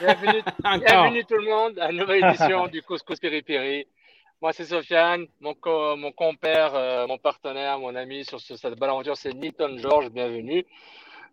bienvenue, bienvenue, tout le monde à une nouvelle édition du Couscous Piri Moi, c'est Sofiane, mon, mon compère, euh, mon partenaire, mon ami sur cette belle aventure, c'est Nilton George. Bienvenue.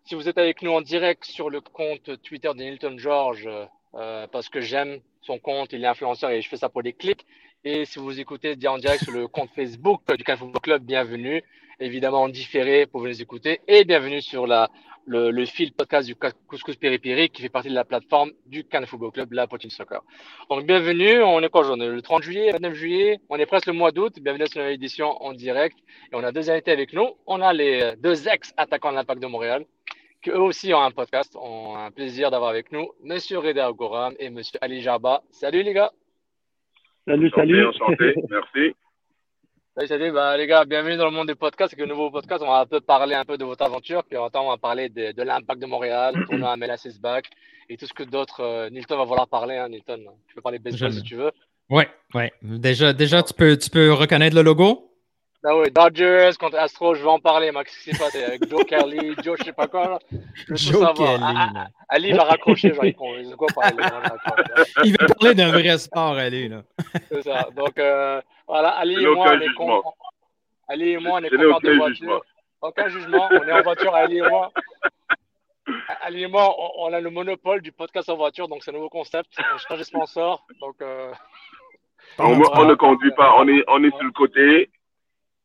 Si vous êtes avec nous en direct sur le compte Twitter de Nilton George, euh, parce que j'aime son compte, il est influenceur et je fais ça pour des clics. Et si vous écoutez en direct sur le compte Facebook du Football Club, bienvenue. Évidemment en différé pour venir nous écouter. Et bienvenue sur la, le, le fil podcast du Couscous Péripéri qui fait partie de la plateforme du Can Football Club, la Potine Soccer. Donc bienvenue, on est quoi aujourd'hui? Le 30 juillet, 29 juillet, on est presque le mois d'août. Bienvenue sur une édition en direct. Et on a deux invités avec nous. On a les deux ex-attaquants de l'Impact de Montréal qui eux aussi ont un podcast. On a un plaisir d'avoir avec nous Monsieur Reda Goram et Monsieur Ali Jarba. Salut les gars Salut, salut. Enchanté, merci. Salut, salut. Bah, les gars, bienvenue dans le monde des podcasts. Avec le nouveau podcast, on va un peu parler un peu de votre aventure. Puis en temps, on va parler de, de l'impact de Montréal, tournoi à MLS back et tout ce que d'autres. Euh, Nilton va vouloir parler. Hein, Nilton, tu peux parler baseball si tu veux. Ouais, ouais. Déjà, déjà tu, peux, tu peux reconnaître le logo? Ah oui, Dodgers contre Astro, je vais en parler, Max. C'est pas avec Joe Kelly, Joe, je sais pas quoi. Je Joe Kelly. Ah, ah, Ali va raccrocher, genre, il quoi parler. il va parler d'un vrai sport, Ali. là. C'est ça. Donc, euh, voilà, Ali et moi, on est con... Ali et moi, on est contents de voiture. Aucun jugement, on est en voiture, Ali et moi. Ali et moi, on, a le monopole du podcast en voiture, donc c'est un nouveau concept. On change de sponsor. Donc, euh... on, on, ne conduit pas, on est, on est sur le côté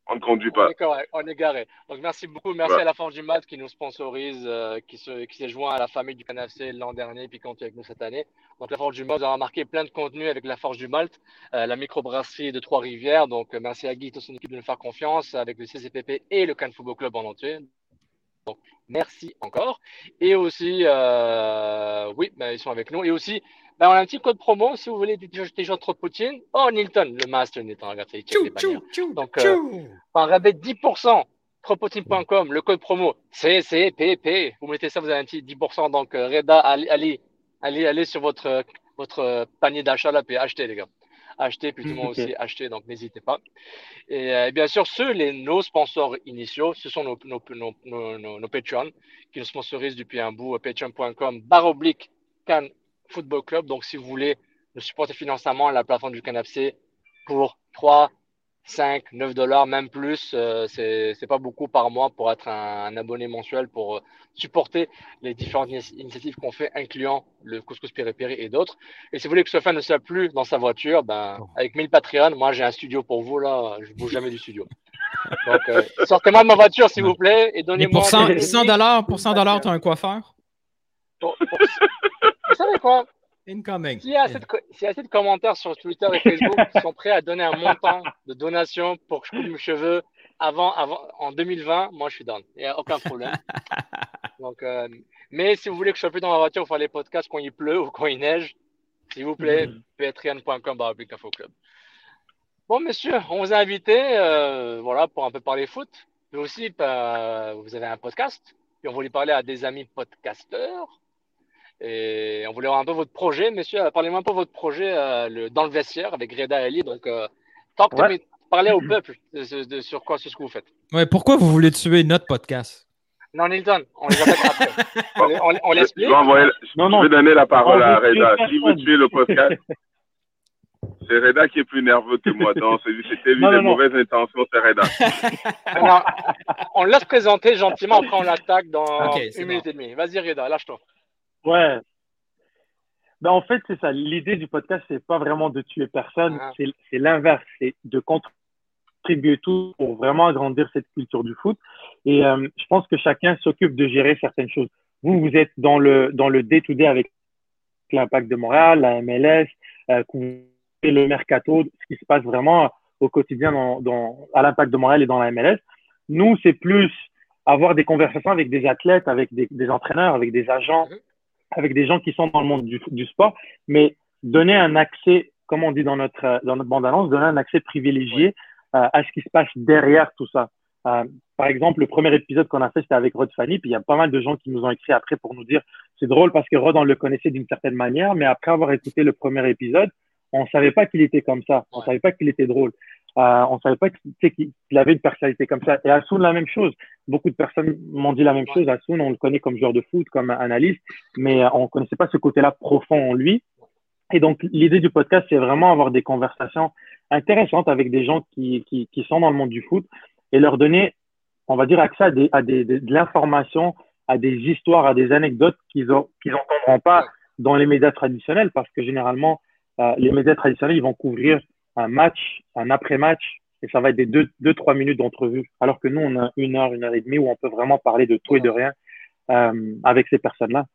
on ne conduit pas. On est correct, on est garé. Donc merci beaucoup. Merci à la Forge du Mat qui nous sponsorise, euh, qui s'est joint à la famille du Canafé l'an dernier puis qui continue avec nous cette année. Donc la Forge du Mat, vous avez remarqué plein de contenu avec la Forge du Malte, euh, la microbrasserie de Trois-Rivières. Donc euh, merci à Guy et toute son équipe de nous faire confiance avec le CCPP et le Can Football Club en entier. Donc merci encore. Et aussi, oui, ben, ils sont avec nous. Et aussi, ben, on a un petit code promo si vous voulez des t-shirts trop Poutine. Oh, Nilton, le master Nilton, regardez, il check les bannières. Donc, euh, un rabais de 10%, tropotine.com, le code promo CCPP. Vous mettez ça, vous avez un petit 10%. Donc, euh, Reda, allez, allez, allez sur votre, votre panier d'achat là, puis achetez, les gars. Achetez, puis tout le monde aussi achetez, donc n'hésitez pas. Et, euh, bien sûr, ceux, les, nos sponsors initiaux, ce sont nos, nos, nos, nos, nos Patreons qui nous sponsorisent depuis un bout, patreon.com, barre oblique, can Football Club. Donc, si vous voulez nous supporter financièrement, la plateforme du Canapé pour 3, 5, 9 dollars, même plus, euh, c'est pas beaucoup par mois pour être un, abonné mensuel pour euh, supporter les différentes initiatives qu'on fait, incluant le Couscous Péripéri et d'autres. Et si vous voulez que Sofiane ne soit plus dans sa voiture, ben, oh. avec 1000 Patreon, moi j'ai un studio pour vous là, je ne bouge jamais du studio. Donc, euh, sortez-moi de ma voiture s'il vous plaît et donnez-moi. Pour 100 dollars, pour 100 dollars, tu as un coiffeur? vous savez quoi? Incoming. S'il y, a assez de, commentaires sur Twitter et Facebook qui sont prêts à donner un montant de donation pour que je coupe mes cheveux avant, avant, en 2020, moi je suis dans. Il n'y a aucun problème. Donc, euh, mais si vous voulez que je sois plus dans ma voiture pour faire les podcasts quand il pleut ou quand il neige, s'il vous plaît, mm patreon.com club. Bon, messieurs, on vous a invité euh, voilà, pour un peu parler foot. Mais aussi, bah, vous avez un podcast. Et on voulait parler à des amis podcasteurs. Et on voulait voir un peu votre projet, messieurs. Parlez-moi un peu de votre projet euh, dans le vestiaire avec Reda Ali. Donc, euh, parlez au peuple de, sur quoi, sur ce que vous faites. Ouais, pourquoi vous voulez tuer notre podcast? Non, Nilton, on les appelle après. on, on, l'explique. Je, non, non. vais donner la parole à Reda. Si vous tuez le podcast, c'est Reda qui est plus nerveux que moi. C'était lui les mauvaises intentions, c'est Reda. on laisse présenter gentiment, après on l'attaque dans une minute et demie. Vas-y, Reda, lâche-toi. Ouais. Ben, en fait, c'est ça. L'idée du podcast, c'est pas vraiment de tuer personne, ah. c'est l'inverse, c'est de contribuer tout pour vraiment agrandir cette culture du foot. Et euh, je pense que chacun s'occupe de gérer certaines choses. Vous, vous êtes dans le dans le day-to-day avec l'impact de Montréal, la MLS, euh, le mercato, ce qui se passe vraiment au quotidien dans, dans à l'impact de Montréal et dans la MLS. Nous, c'est plus avoir des conversations avec des athlètes, avec des, des entraîneurs, avec des agents, mhm avec des gens qui sont dans le monde du, du sport, mais donner un accès, comme on dit dans notre, dans notre bande-annonce, donner un accès privilégié euh, à ce qui se passe derrière tout ça. Euh, par exemple, le premier épisode qu'on a fait, c'était avec Rod Fanny, puis il y a pas mal de gens qui nous ont écrit après pour nous dire, c'est drôle parce que Rod, on le connaissait d'une certaine manière, mais après avoir écouté le premier épisode, on savait pas qu'il était comme ça, on savait pas qu'il était drôle. Euh, on savait pas qu'il avait une personnalité comme ça. Et Assoun, la même chose. Beaucoup de personnes m'ont dit la même chose. Assoun, on le connaît comme joueur de foot, comme analyste, mais euh, on connaissait pas ce côté-là profond en lui. Et donc, l'idée du podcast, c'est vraiment avoir des conversations intéressantes avec des gens qui, qui, qui, sont dans le monde du foot et leur donner, on va dire, accès à, des, à des, de l'information, à des histoires, à des anecdotes qu'ils qu'ils n'entendront pas dans les médias traditionnels parce que généralement, euh, les médias traditionnels, ils vont couvrir un match, un après-match, et ça va être des deux, deux trois minutes d'entrevue. Alors que nous, on a une heure, une heure et demie où on peut vraiment parler de tout et de rien euh, avec ces personnes-là.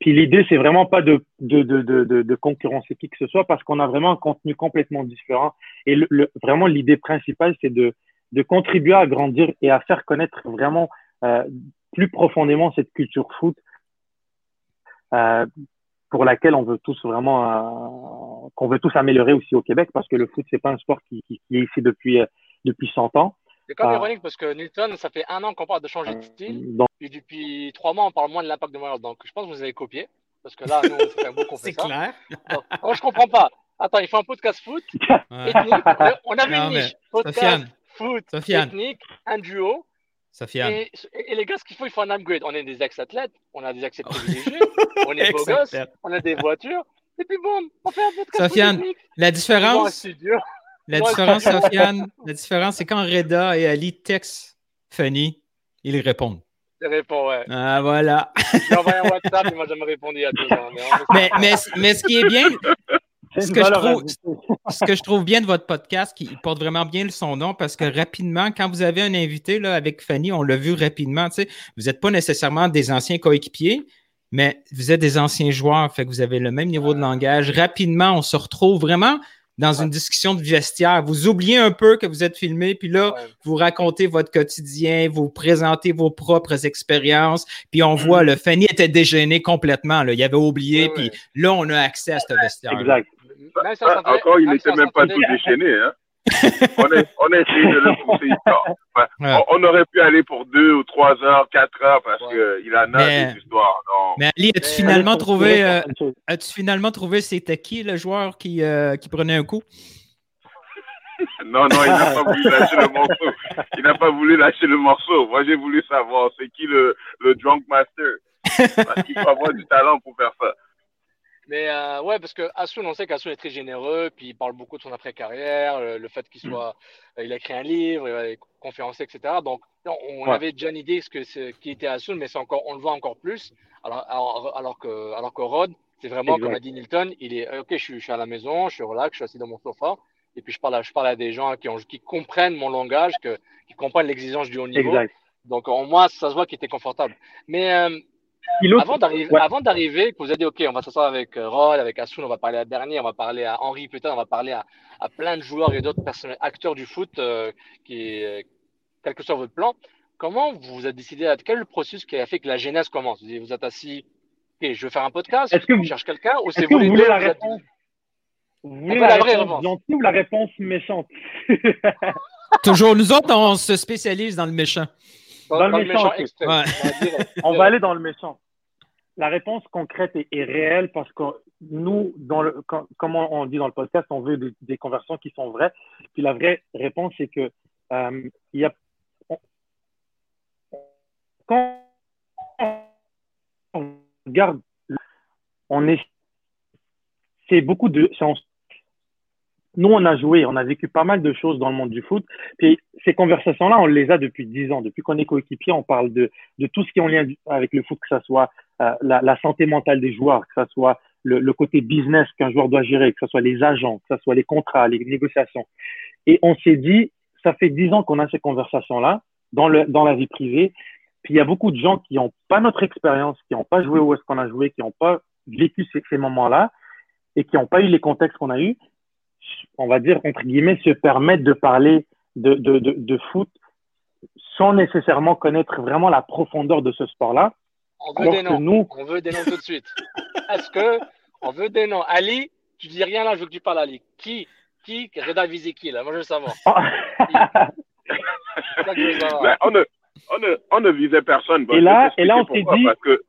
Puis l'idée, c'est vraiment pas de, de, de, de, de concurrencer qui que ce soit parce qu'on a vraiment un contenu complètement différent. Et le, vraiment, l'idée principale, c'est de, de contribuer à grandir et à faire connaître vraiment euh, plus profondément cette culture foot euh, pour laquelle on veut tous vraiment, euh, qu'on veut tous améliorer aussi au Québec parce que le foot, c'est pas un sport qui, qui, qui est ici depuis, euh, depuis 100 ans. C'est comme ironique parce que Newton, ça fait un an qu'on parle de changer de style. Donc, et depuis trois mois, on parle moins de l'impact de Montréal. Donc, je pense que vous avez copié. Parce que là, nous, ça fait un bout qu'on fait ça. C'est clair. Donc, moi, je comprends pas. Attends, il faut un podcast foot, ethnique. On avait une niche. Podcast, Sofiane. foot, Sofiane. ethnique, un duo. Sofiane. Et, et, les gars, ce qu'il faut, il faut un upgrade. On est des ex-athlètes, on a des accès privilégiés, on est beaux gosses, on a des voitures. Et puis bon, on fait un podcast Sofiane, la différence, la différence, Sofiane, la différence, c'est quand Reda et Ali textent Fanny, ils répondent. Je réponds, ouais. Ah, voilà. J'ai envoyé un WhatsApp, il m'a jamais répondu il y a deux ans. Mais, Mais, mais, mais ce qui est bien, Ce que je trouve- ce que je trouve bien de votre podcast, qui porte vraiment bien son nom, parce que rapidement, quand vous avez un invité là, avec Fanny, on l'a vu rapidement, vous n'êtes pas nécessairement des anciens coéquipiers, mais vous êtes des anciens joueurs, fait que vous avez le même niveau de langage. Rapidement, on se retrouve vraiment dans une discussion de vestiaire. Vous oubliez un peu que vous êtes filmé, puis là, Ouais. vous racontez votre quotidien, vous présentez vos propres expériences, puis on voit, le Fanny était dégêné complètement, là, il avait oublié, Ouais, puis ouais. là, on a accès à ce vestiaire. Exact. Même si on Ah, encore, il n'était même pas tout déchaîné. Hein? on, a, on a essayé de le pousser. Enfin, Ouais. on, on aurait pu aller pour deux ou trois heures, quatre heures parce Ouais. qu'il en a Mais- des histoires. Non. Mais Ali, as-tu Mais- finalement trouvé, euh, as-tu finalement trouvé c'était qui le joueur qui, euh, qui prenait un coup? non, non, il n'a pas voulu lâcher le morceau. Il n'a pas voulu lâcher le morceau. Moi, j'ai voulu savoir c'est qui le, le drunk master? Parce qu'il faut avoir du talent pour faire ça. Mais euh, ouais, parce que Asun, on sait qu'Asun est très généreux, puis il parle beaucoup de son après-carrière, le, le fait qu'il soit, euh, il a écrit un livre, il a conférencé, etc. Donc, on, on Ouais. avait déjà une idée ce que qui était Asun, mais c'est encore, on le voit encore plus. Alors, alors, alors que, alors que Rod, c'est vraiment Exact. comme a dit Nilton, il est, ok, je suis, je suis à la maison, je suis relax, je suis assis dans mon sofa, et puis je parle à, je parle à des gens qui ont, qui comprennent mon langage, que, qui comprennent l'exigence du haut niveau. Exact. Donc, en moi, ça se voit qu'il était confortable. Mais euh, avant d'arriver, Ouais. avant d'arriver, que vous avez dit, OK, on va s'asseoir avec euh, Rod, avec Asun, on va parler à Bernier, on va parler à Henri plus tard, on va parler à, à plein de joueurs et d'autres personnes, acteurs du foot, euh, qui, euh, quel que soit votre plan. Comment vous vous êtes décidé à quel est le processus qui a fait que la genèse commence? Vous vous êtes assis, OK, je veux faire un podcast, Est-ce que je vous- cherche quelqu'un, ou c'est Est-ce que vous vous voulez la vous êtes- réponse? Vous voulez la la vraie réponse réponse. gentille ou la réponse méchante? Toujours, nous autres, on se spécialise dans le méchant. Dans, dans le dans le méchant. Ouais. On va On aller dans le méchant. La réponse concrète est, est réelle parce que nous, dans le, quand- comme on, on dit dans le podcast, on veut des, des conversations qui sont vraies. Puis la vraie réponse, c'est que euh, y a on- quand on regarde, on est, c'est beaucoup de, c'est en- nous on a joué, on a vécu pas mal de choses dans le monde du foot. Puis ces conversations-là, on les a depuis dix ans. Depuis qu'on est coéquipier, on parle de de tout ce qui est en lien avec le foot, que ce soit euh, la, la santé mentale des joueurs, que ce soit le, le côté business qu'un joueur doit gérer, que ce soit les agents, que ce soit les contrats, les négociations. Et on s'est dit, ça fait dix ans qu'on a ces conversations-là dans, dans la vie privée. Puis il y a beaucoup de gens qui n'ont pas notre expérience, qui n'ont pas joué où est-ce qu'on a joué, qui n'ont pas vécu ces, ces moments-là et qui n'ont pas eu les contextes qu'on a eus. On va dire, entre guillemets, se permettre de parler de, de, de, de foot sans nécessairement connaître vraiment la profondeur de ce sport-là. On veut Alors des noms. nous, On veut des noms tout de suite. Est-ce que on veut des noms? Ali, tu dis rien là, je veux que tu parles Ali. Qui? Qui? Reda Viziki, là. Moi, je veux savoir. C'est ça que je veux savoir. Mais on, ne, on, ne, on ne visait personne. Bon, Et là- et là, on s'est dit- Parce que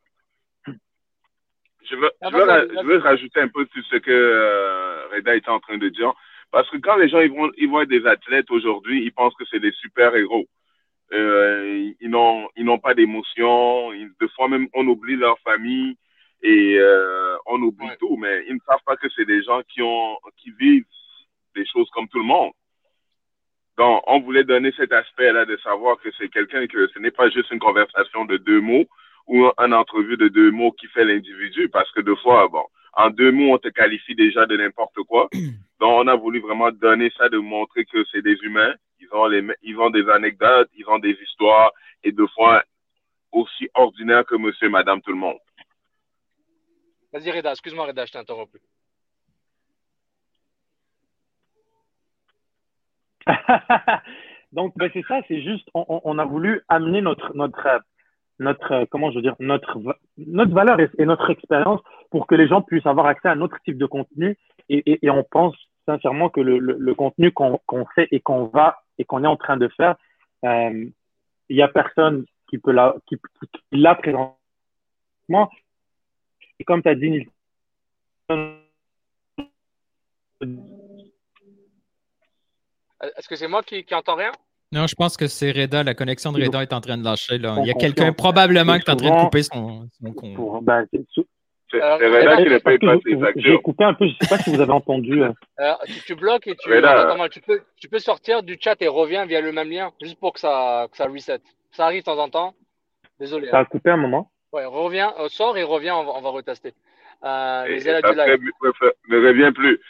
je veux, je veux, je rajouter un peu sur ce que euh, Reda était en train de dire. Parce que quand les gens ils vont, ils vont être des athlètes aujourd'hui, ils pensent que c'est des super-héros. Euh, ils n'ont ils n'ont pas d'émotion. De fois même, on oublie leur famille et euh, on oublie tout. Mais ils ne savent pas que c'est des gens qui ont qui vivent des choses comme tout le monde. Donc, on voulait donner cet aspect-là de savoir que c'est quelqu'un que ce n'est pas juste une conversation de deux mots ou une entrevue de deux mots qui fait l'individu, parce que deux fois, bon, en deux mots, on te qualifie déjà de n'importe quoi. Donc, on a voulu vraiment donner ça, de montrer que c'est des humains. Ils ont, les, ils ont des anecdotes, ils ont des histoires, et deux fois aussi ordinaires que monsieur et madame tout le monde. Vas-y, Reda, excuse-moi, Reda, je t'ai interrompu. Donc, ben, c'est ça, c'est juste, on, on, a voulu amener notre, notre, notre, euh, comment je veux dire, notre, notre valeur et, notre expérience pour que les gens puissent avoir accès à notre type de contenu. Et, et, et on pense sincèrement que le, le, le contenu qu'on qu'on fait et qu'on va et qu'on est en train de faire, euh, il y a personne qui peut la, qui, qui, l'a présentement. Et comme tu as dit, Est-ce que c'est moi qui, qui entends rien? Non, je pense que c'est Reda. La connexion de Reda est en train de lâcher. Là. Il y a quelqu'un probablement qui est en train de couper son, son ben, c'est Reda qui n'a pas passé J'ai coupé un peu, je ne sais pas si vous avez entendu. Euh. Alors, tu, tu, bloques et tu, tu, peux, tu peux sortir du chat et reviens via le même lien, juste pour que ça, que ça reset. Ça arrive de temps en temps. Désolé. Ça a hein. coupé un moment. Ouais, reviens, euh, sors et reviens, on va, on va retester. Euh, et, les ne revient plus.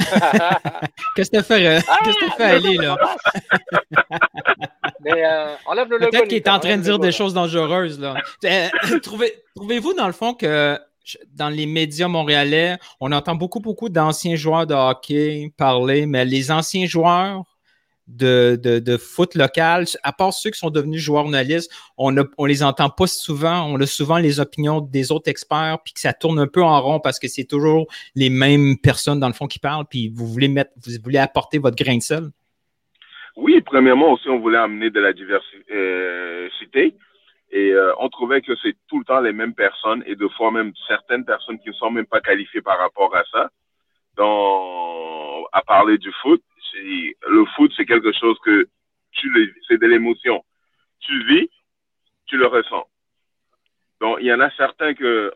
Qu'est-ce que tu fait, euh, qu'est-ce que fait Ali, là? Mais euh, enlève le Peut-être qu'il est en train de dire des choses dangereuses, là. Euh, trouvez, trouvez-vous, dans le fond, que dans les médias montréalais, on entend beaucoup, beaucoup d'anciens joueurs de hockey parler, mais les anciens joueurs de, de, foot local, à part ceux qui sont devenus joueurs journalistes, on on les entend pas souvent. On a souvent les opinions des autres experts, puis que ça tourne un peu en rond parce que c'est toujours les mêmes personnes, dans le fond, qui parlent, puis vous voulez mettre, vous voulez apporter votre grain de sel? Oui, premièrement aussi, on voulait amener de la diversité. Euh, et euh, on trouvait que c'est tout le temps les mêmes personnes et de fois même certaines personnes qui ne sont même pas qualifiées par rapport à ça, dans, à parler du foot le foot, c'est quelque chose que tu c'est de l'émotion. Tu vis, tu le ressens. Donc, il y en a certains que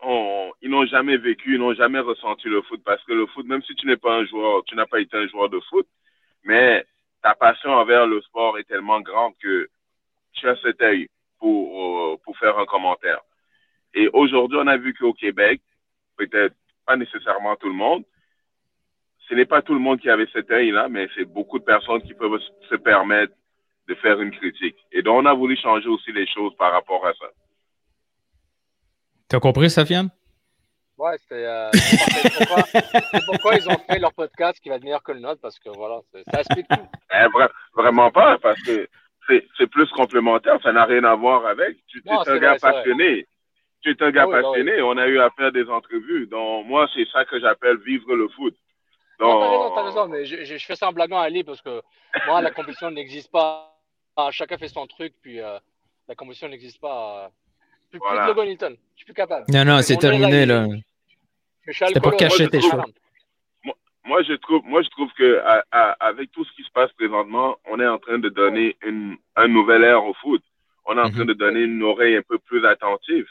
ils n'ont jamais vécu, ils n'ont jamais ressenti le foot parce que le foot, même si tu n'es pas un joueur, tu n'as pas été un joueur de foot, mais ta passion envers le sport est tellement grande que tu as cet œil pour, pour faire un commentaire. Et aujourd'hui, on a vu qu'au Québec, peut-être pas nécessairement tout le monde, ce n'est pas tout le monde qui avait cet œil-là, mais c'est beaucoup de personnes qui peuvent se permettre de faire une critique. Et donc, on a voulu changer aussi les choses par rapport à ça. Tu as compris, Safiane? Ouais, euh, c'est pourquoi, ils ont fait leur podcast qui va être meilleur que le nôtre, parce que voilà, ça explique tout. Eh, vraiment pas, parce que c'est plus complémentaire, ça n'a rien à voir avec. Tu, es un gars passionné. Tu es un gars ah passionné, on a eu à faire des entrevues. Donc, moi, c'est ça que j'appelle vivre le foot. Non, t'as raison, t'as raison, mais je, je, fais ça en blaguant à Ali parce que moi, la compétition n'existe pas. chacun fait son truc, puis euh, la compétition n'existe pas. Plus, plus de logo Newton, je suis plus capable. Non, non, c'est terminé là. C'était pour cacher tes choses. Moi, je trouve, moi, je trouve que à, à, avec tout ce qui se passe présentement, on est en train de donner une, un nouvel air au foot. On est en train mhm. de donner une oreille un peu plus attentive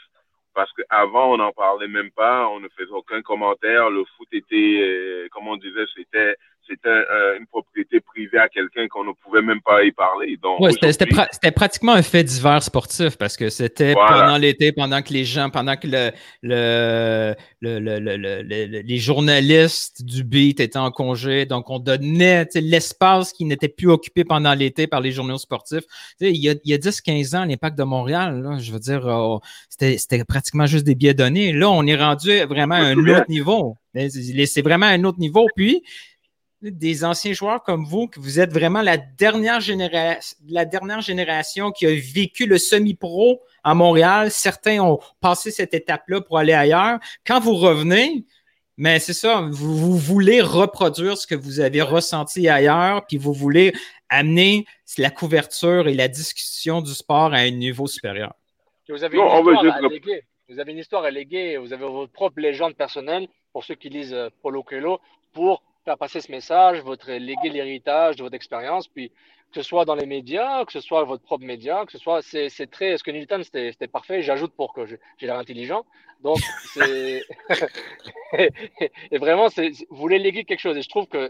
parce qu'avant, on n'en parlait même pas, on ne faisait aucun commentaire. Le foot était, euh, comme on disait, c'était c'était euh, une propriété privée à quelqu'un qu'on ne pouvait même pas y parler. Donc, ouais, c'était pratiquement un fait divers sportif parce que c'était pendant l'été, pendant que les gens, pendant que le, le, le, les journalistes du beat étaient en congé. Donc, on donnait l'espace qui n'était plus occupé pendant l'été par les journaux sportifs. Il y a, a 10-15 ans, l'impact de Montréal, là, je veux dire, oh, c'était pratiquement juste des billets donnés. Là, on est rendu vraiment à un autre niveau. C'est vraiment un autre niveau. Puis, des anciens joueurs comme vous, que vous êtes vraiment la dernière, la dernière génération qui a vécu le semi-pro à Montréal. Certains ont passé cette étape-là pour aller ailleurs. Quand vous revenez, mais c'est ça, vous, voulez reproduire ce que vous avez ressenti ailleurs, puis vous voulez amener la couverture et la discussion du sport à un niveau supérieur. Vous avez, une histoire à léguer. vous avez une histoire à léguer, vous avez votre propre légende personnelle pour ceux qui lisent euh, Polo Coelho pour faire passer ce message, votre léguer l'héritage de votre expérience, puis que ce soit dans les médias, que ce soit votre propre média, que ce soit, c'est, très, ce que Newton, c'était, c'était parfait. J'ajoute pour que j'ai l'air intelligent. Donc, c'est, et vraiment, c'est, vous voulez léguer quelque chose. Et je trouve que, euh,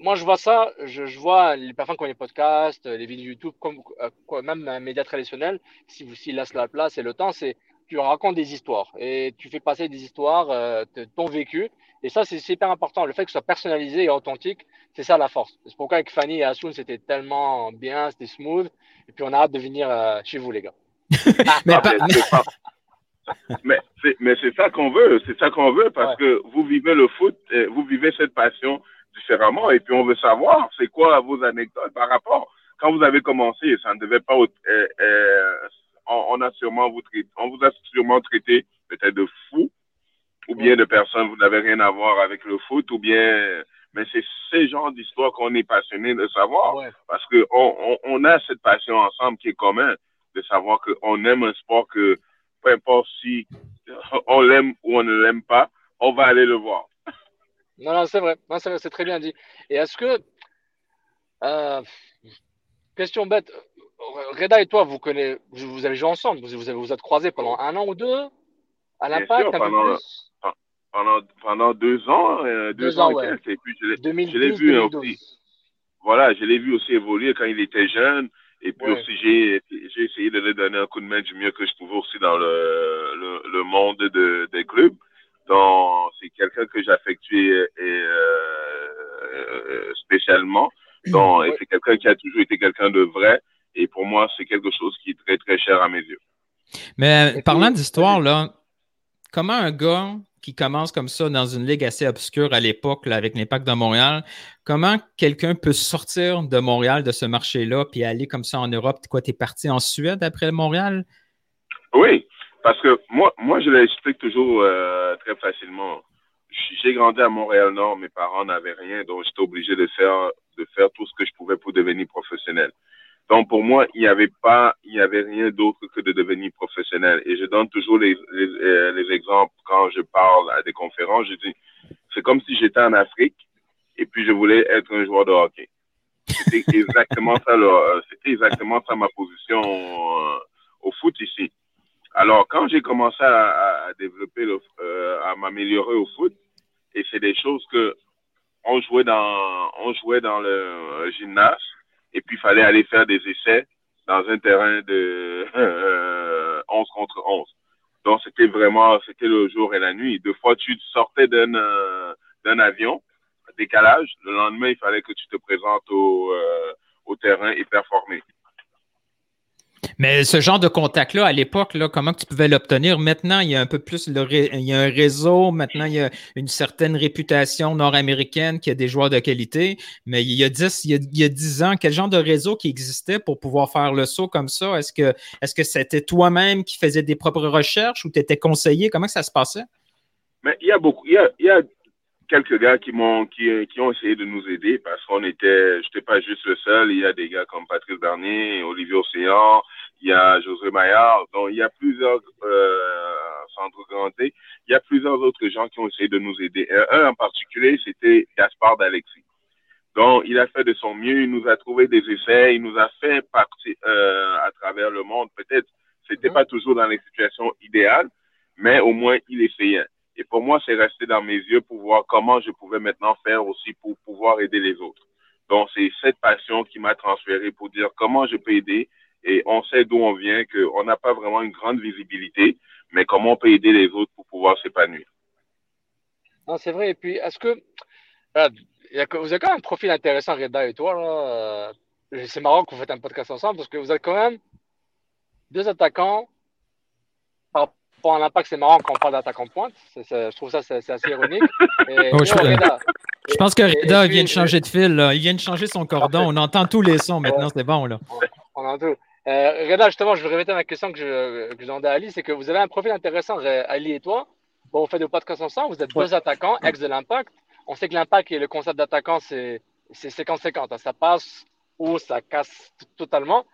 moi, je vois ça, je, je vois les personnes comme les podcasts, les vidéos YouTube, comme, euh, même un média traditionnel, si vous, s'il laisse la place et le temps, c'est, tu racontes des histoires et tu fais passer des histoires euh, de ton vécu. Et ça, c'est super important. Le fait que ce soit personnalisé et authentique, c'est ça la force. C'est pourquoi avec Fanny et Asun, c'était tellement bien, c'était smooth. Et puis on a hâte de venir euh, chez vous, les gars. mais, mais c'est ça qu'on veut, c'est ça qu'on veut parce que vous vivez le foot, vous vivez cette passion différemment et puis on veut savoir c'est quoi vos anecdotes par rapport quand vous avez commencé, ça ne devait pas euh, on, a sûrement vous traité, on vous a sûrement traité peut-être de fou, ou bien de personnes, vous n'avez rien à voir avec le foot, ou bien, mais c'est ces genres d'histoires qu'on est passionné de savoir, parce que on, on, a cette passion ensemble qui est commune, de savoir qu'on aime un sport que, peu importe si on l'aime ou on ne l'aime pas, on va aller le voir. Non, non, c'est vrai, c'est très bien dit. Et est-ce que, euh, question bête, Reda et toi, vous connaissez, vous avez joué ensemble, vous vous, vous êtes croisés pendant un an ou deux à l'impact pendant, pendant, pendant, deux ans, euh, deux, ans, et puis je l'ai vu aussi. Voilà, je l'ai vu aussi évoluer quand il était jeune. Et puis aussi, j'ai essayé de lui donner un coup de main du mieux que je pouvais aussi dans le, le, monde de, des clubs. Donc, c'est quelqu'un que j'affectue et, euh, euh, spécialement. Donc, c'est quelqu'un qui a toujours été quelqu'un de vrai. Et pour moi, c'est quelque chose qui est très, très cher à mes yeux. Mais parlant d'histoire, là, comment un gars qui commence comme ça dans une ligue assez obscure à l'époque avec l'impact de Montréal, comment quelqu'un peut sortir de Montréal, de ce marché-là, puis aller comme ça en Europe? Quoi, tu es parti en Suède après Montréal? Oui, parce que moi, moi je l'explique toujours euh, très facilement. J'ai grandi à Montréal-Nord, mes parents n'avaient rien, donc j'étais obligé de faire, de faire tout ce que je pouvais pour devenir professionnel. Donc pour moi, il n'y avait pas, il n'y avait rien d'autre que de devenir professionnel. Et je donne toujours les, les, euh, les exemples quand je parle à des conférences. Je dis, c'est comme si j'étais en Afrique et puis je voulais être un joueur de hockey. C'était exactement ça, euh, c'était exactement ça ma position euh, au foot ici. Alors quand j'ai commencé à, à développer, le, à m'améliorer au foot, et c'est des choses que on jouait dans, on jouait dans le gymnase et puis, il fallait aller faire des essais dans un terrain de 11 euh, contre 11. Donc, c'était vraiment, c'était le jour et la nuit. Deux fois, tu sortais d'un euh, d'un avion, décalage. Le lendemain, il fallait que tu te présentes au, euh, au terrain et performer. Mais ce genre de contact-là, à l'époque, comment tu pouvais l'obtenir? Maintenant, il y a un peu plus, il y a un réseau, maintenant, il y a une certaine réputation nord-américaine qui a des joueurs de qualité. Mais il y a 10, il y a, 10 ans, quel genre de réseau qui existait pour pouvoir faire le saut comme ça? Est-ce que est-ce que c'était toi-même qui faisais des propres recherches ou tu étais conseillé? Comment ça se passait? Mais il y a beaucoup, il y a, quelques gars qui m'ont qui, qui, ont essayé de nous aider parce qu'on était, je n'étais pas juste le seul. Il y a des gars comme Patrice Bernier, Olivier Océan, il y a José Maillard, donc il y a plusieurs euh, centres il y a plusieurs autres gens qui ont essayé de nous aider. Un en particulier, c'était Gaspard d'Alexis. Donc, il a fait de son mieux, il nous a trouvé des essais, il nous a fait partir euh, à travers le monde. Peut-être, c'était pas toujours dans les situations idéales, mais au moins, il essayait. Et pour moi, c'est resté dans mes yeux pour voir comment je pouvais maintenant faire aussi pour pouvoir aider les autres. Donc, c'est cette passion qui m'a transféré pour dire comment je peux aider et on sait d'où on vient, qu'on n'a pas vraiment une grande visibilité, mais comment on peut aider les autres pour pouvoir s'épanouir. Non, c'est vrai. Et puis, est-ce que. vous avez quand même un profil intéressant, Reda et toi. Euh, c'est marrant que vous faites un podcast ensemble parce que vous êtes quand même deux attaquants. Par rapport à l'impact, c'est marrant quand on parle d'attaquant pointe. je trouve ça c'est, assez ironique. Oh, je, pense que Reda vient de changer de fil. Il vient de changer son cordon. On entend tous les sons maintenant. C'est bon. Là. On entend tout. Euh, Reda, justement, je vais répéter ma question que je, que demandais à Ali, c'est que vous avez un profil intéressant, Ali et toi. Bon, on fait des podcasts ensemble, vous êtes deux attaquants, ex de l'impact. On sait que l'impact et le concept d'attaquant, c'est 50-50. Hein. Ça passe ou ça casse totalement.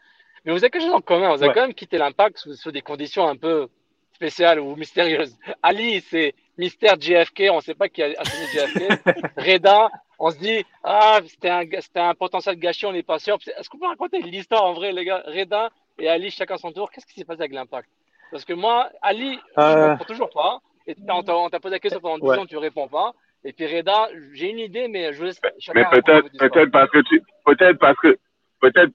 Mais vous avez quelque chose en commun. Vous avez quand même quitté l'impact sous, des conditions un peu spéciales ou mystérieuses. Ali, c'est mystère JFK, on ne sait pas qui a assigné JFK. Reda, on se dit, ah, c'était un, un, potentiel gâchis, on n'est pas sûr. Est-ce qu'on peut raconter l'histoire en vrai, les gars? Reda et Ali, chacun son tour, qu'est-ce qui s'est passé avec l'impact? Parce que moi, Ali, je ne euh... réponds toujours pas. Et on t'a posé la question pendant 10 ouais. ans, tu ne réponds pas. Et puis Reda, j'ai une idée, mais je laisse. Mais peut-être, peut-être parce que tu, peut-être parce que, peut-être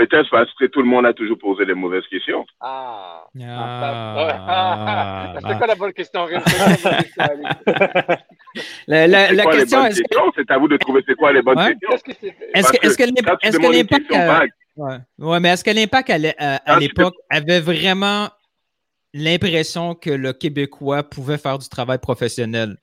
Peut-être parce que tout le monde a toujours posé les mauvaises questions. Ah. ah. c'est quoi la bonne question La, la, la question, est C'est à vous de trouver c'est quoi les bonnes ouais. questions. Est-ce que, est-ce que, est-ce que l'impact, euh, ouais. ouais. mais est-ce que l'impact à, à, à l'époque avait vraiment l'impression que le Québécois pouvait faire du travail professionnel?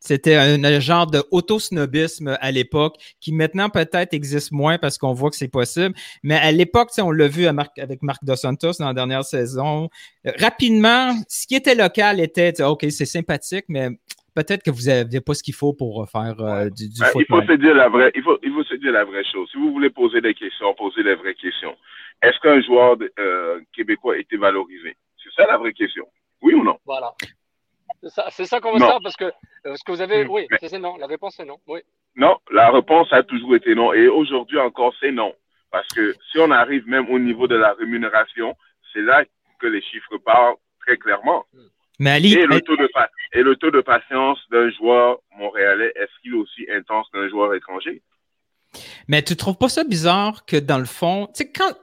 C'était un, genre de auto-snobisme à l'époque qui maintenant peut-être existe moins parce qu'on voit que c'est possible. Mais à l'époque, on l'a vu avec Marc Dos Santos dans la dernière saison. Euh, rapidement, ce qui était local était OK, c'est sympathique, mais peut-être que vous n'avez pas ce qu'il faut pour faire euh, du, du ben, Il faut se dire la vraie, il faut, il faut se dire la vraie chose. Si vous voulez poser des questions, posez les vraies questions. Est-ce qu'un joueur euh, québécois était valorisé? C'est ça la vraie question. Oui ou non? Voilà. C'est ça, qu'on veut savoir parce que euh, ce que vous avez, oui, c'est non. La réponse est non. Oui. Non, la réponse a toujours été non. Et aujourd'hui encore, c'est non. Parce que si on arrive même au niveau de la rémunération, c'est là que les chiffres parlent très clairement. Hmm. Mais Ali, et, le taux de, et le taux de patience d'un joueur montréalais, est-ce qu'il est aussi intense qu'un joueur étranger? Mais tu trouves pas ça bizarre que dans le fond, tu sais, quand,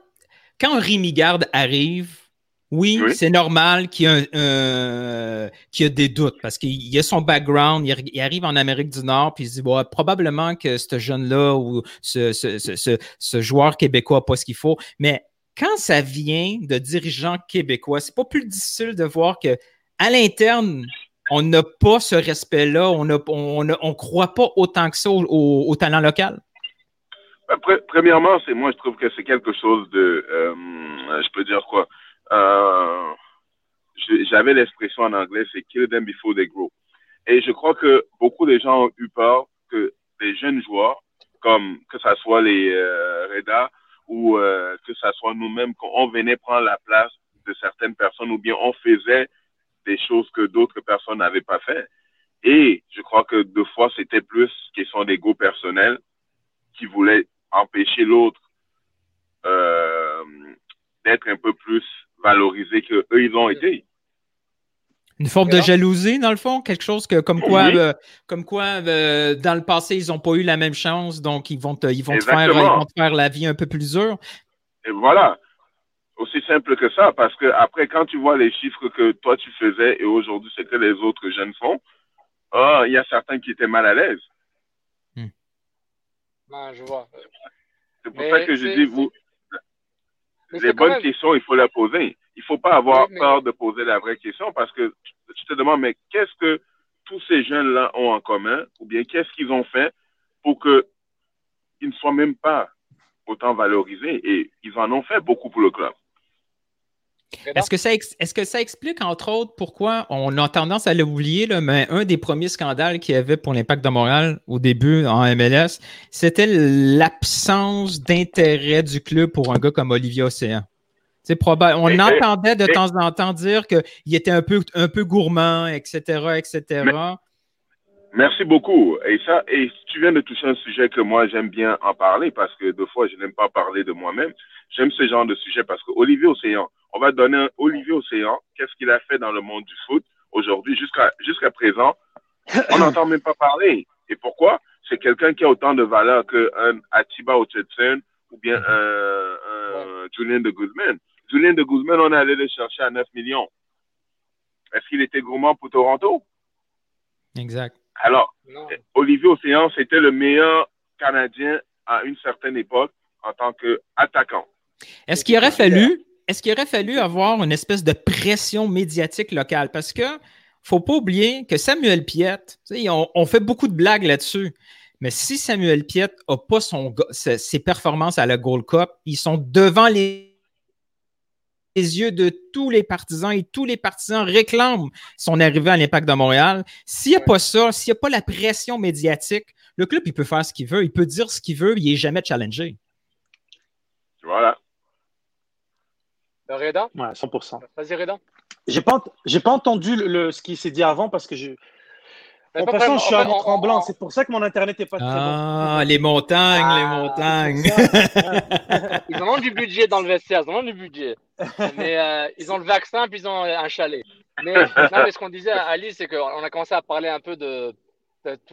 quand Rémi Garde arrive, oui, c'est normal qu'il y, ait a des doutes parce qu'il a son background, il, arrive en Amérique du Nord, puis il se dit probablement que ce jeune-là ou ce, ce, ce, ce, joueur québécois n'a pas ce qu'il faut. Mais quand ça vient de dirigeants québécois, c'est pas plus difficile de voir que à l'interne, on n'a pas ce respect-là, on ne on, on croit pas autant que ça au, au, talent local. Ben, premièrement, c'est moi je trouve que c'est quelque chose de, euh, je peux dire quoi? Euh, j'avais l'expression en anglais, c'est kill them before they grow. Et je crois que beaucoup de gens ont eu peur que les jeunes joueurs, comme que ce soit les euh, Reda ou euh, que ce soit nous-mêmes, qu'on venait prendre la place de certaines personnes ou bien on faisait des choses que d'autres personnes n'avaient pas fait. Et je crois que deux fois, c'était plus question d'ego personnel qui voulait empêcher l'autre euh, d'être un peu plus valoriser qu'eux, ils ont été. Une forme de jalousie, dans le fond, quelque chose que, comme quoi, euh, comme quoi euh, dans le passé, ils n'ont pas eu la même chance, donc ils vont te, ils vont te faire, ils vont te faire la vie un peu plus dure? Et voilà. Aussi simple que ça, parce que après, quand tu vois les chiffres que toi tu faisais et aujourd'hui ce que les autres jeunes font, oh, il y a certains qui étaient mal à l'aise. Hmm. je vois. C'est pour ça que je dis, vous, les bonnes questions, il faut les poser. Il ne faut pas avoir peur de poser la vraie question parce que tu te demandes, mais qu'est-ce que tous ces jeunes-là ont en commun ou bien qu'est-ce qu'ils ont fait pour qu'ils ne soient même pas autant valorisés? Et ils en ont fait beaucoup pour le club. Est-ce que, ça est que ça explique, entre autres, pourquoi on a tendance à l'oublier, mais un des premiers scandales qu'il y avait pour l'Impact de Montréal au début en MLS, c'était l'absence d'intérêt du club pour un gars comme Olivier Océan. C'est probable. On entendait de temps en temps dire qu'il était un peu, un peu gourmand, etc., etc. merci beaucoup. Et ça, et tu viens de toucher un sujet que moi j'aime bien en parler parce que deux fois je n'aime pas parler de moi-même. J'aime ce genre de sujet parce que Olivier Océan, on va donner un Olivier Océan. Qu'est-ce qu'il a fait dans le monde du foot aujourd'hui jusqu'à jusqu'à présent? On n'entend même pas parler. Et pourquoi? C'est quelqu'un qui a autant de valeur qu'un Atiba Hutchinson ou bien un, un Julien de Guzman. Julien de Guzman, on est allé le chercher à 9 millions. Est-ce qu'il était gourmand pour Toronto? Exact. Alors, Olivier Océan, c'était le meilleur Canadien à une certaine époque en tant qu'attaquant. Est-ce qu'il aurait fallu est-ce qu'il aurait fallu avoir une espèce de pression médiatique locale? Parce que faut pas oublier que Samuel Piette, on, on, fait beaucoup de blagues là-dessus. Mais si Samuel Piette n'a pas son, ses performances à la Gold Cup, ils sont devant les, yeux de tous les partisans et tous les partisans réclament son arrivée à l'Impact de Montréal. S'il n'y a pas ça, s'il n'y a pas la pression médiatique, le club, il peut faire ce qu'il veut, il peut dire ce qu'il veut, il n'est jamais challengé. Voilà. Reda Ouais, 100%. Vas-y, Reda. J'ai pas, j'ai pas entendu le, ce qui s'est dit avant parce que je. En passant, je suis à Mont-Tremblant. C'est pour ça que mon Internet n'est pas très bon. Ah, les montagnes, les ah, montagnes. ils ont du budget dans le vestiaire, ils ont du budget. Mais euh, ils ont le vaccin puis ils ont un chalet. Mais, ce qu'on disait à Ali, c'est qu'on a commencé à parler un peu de.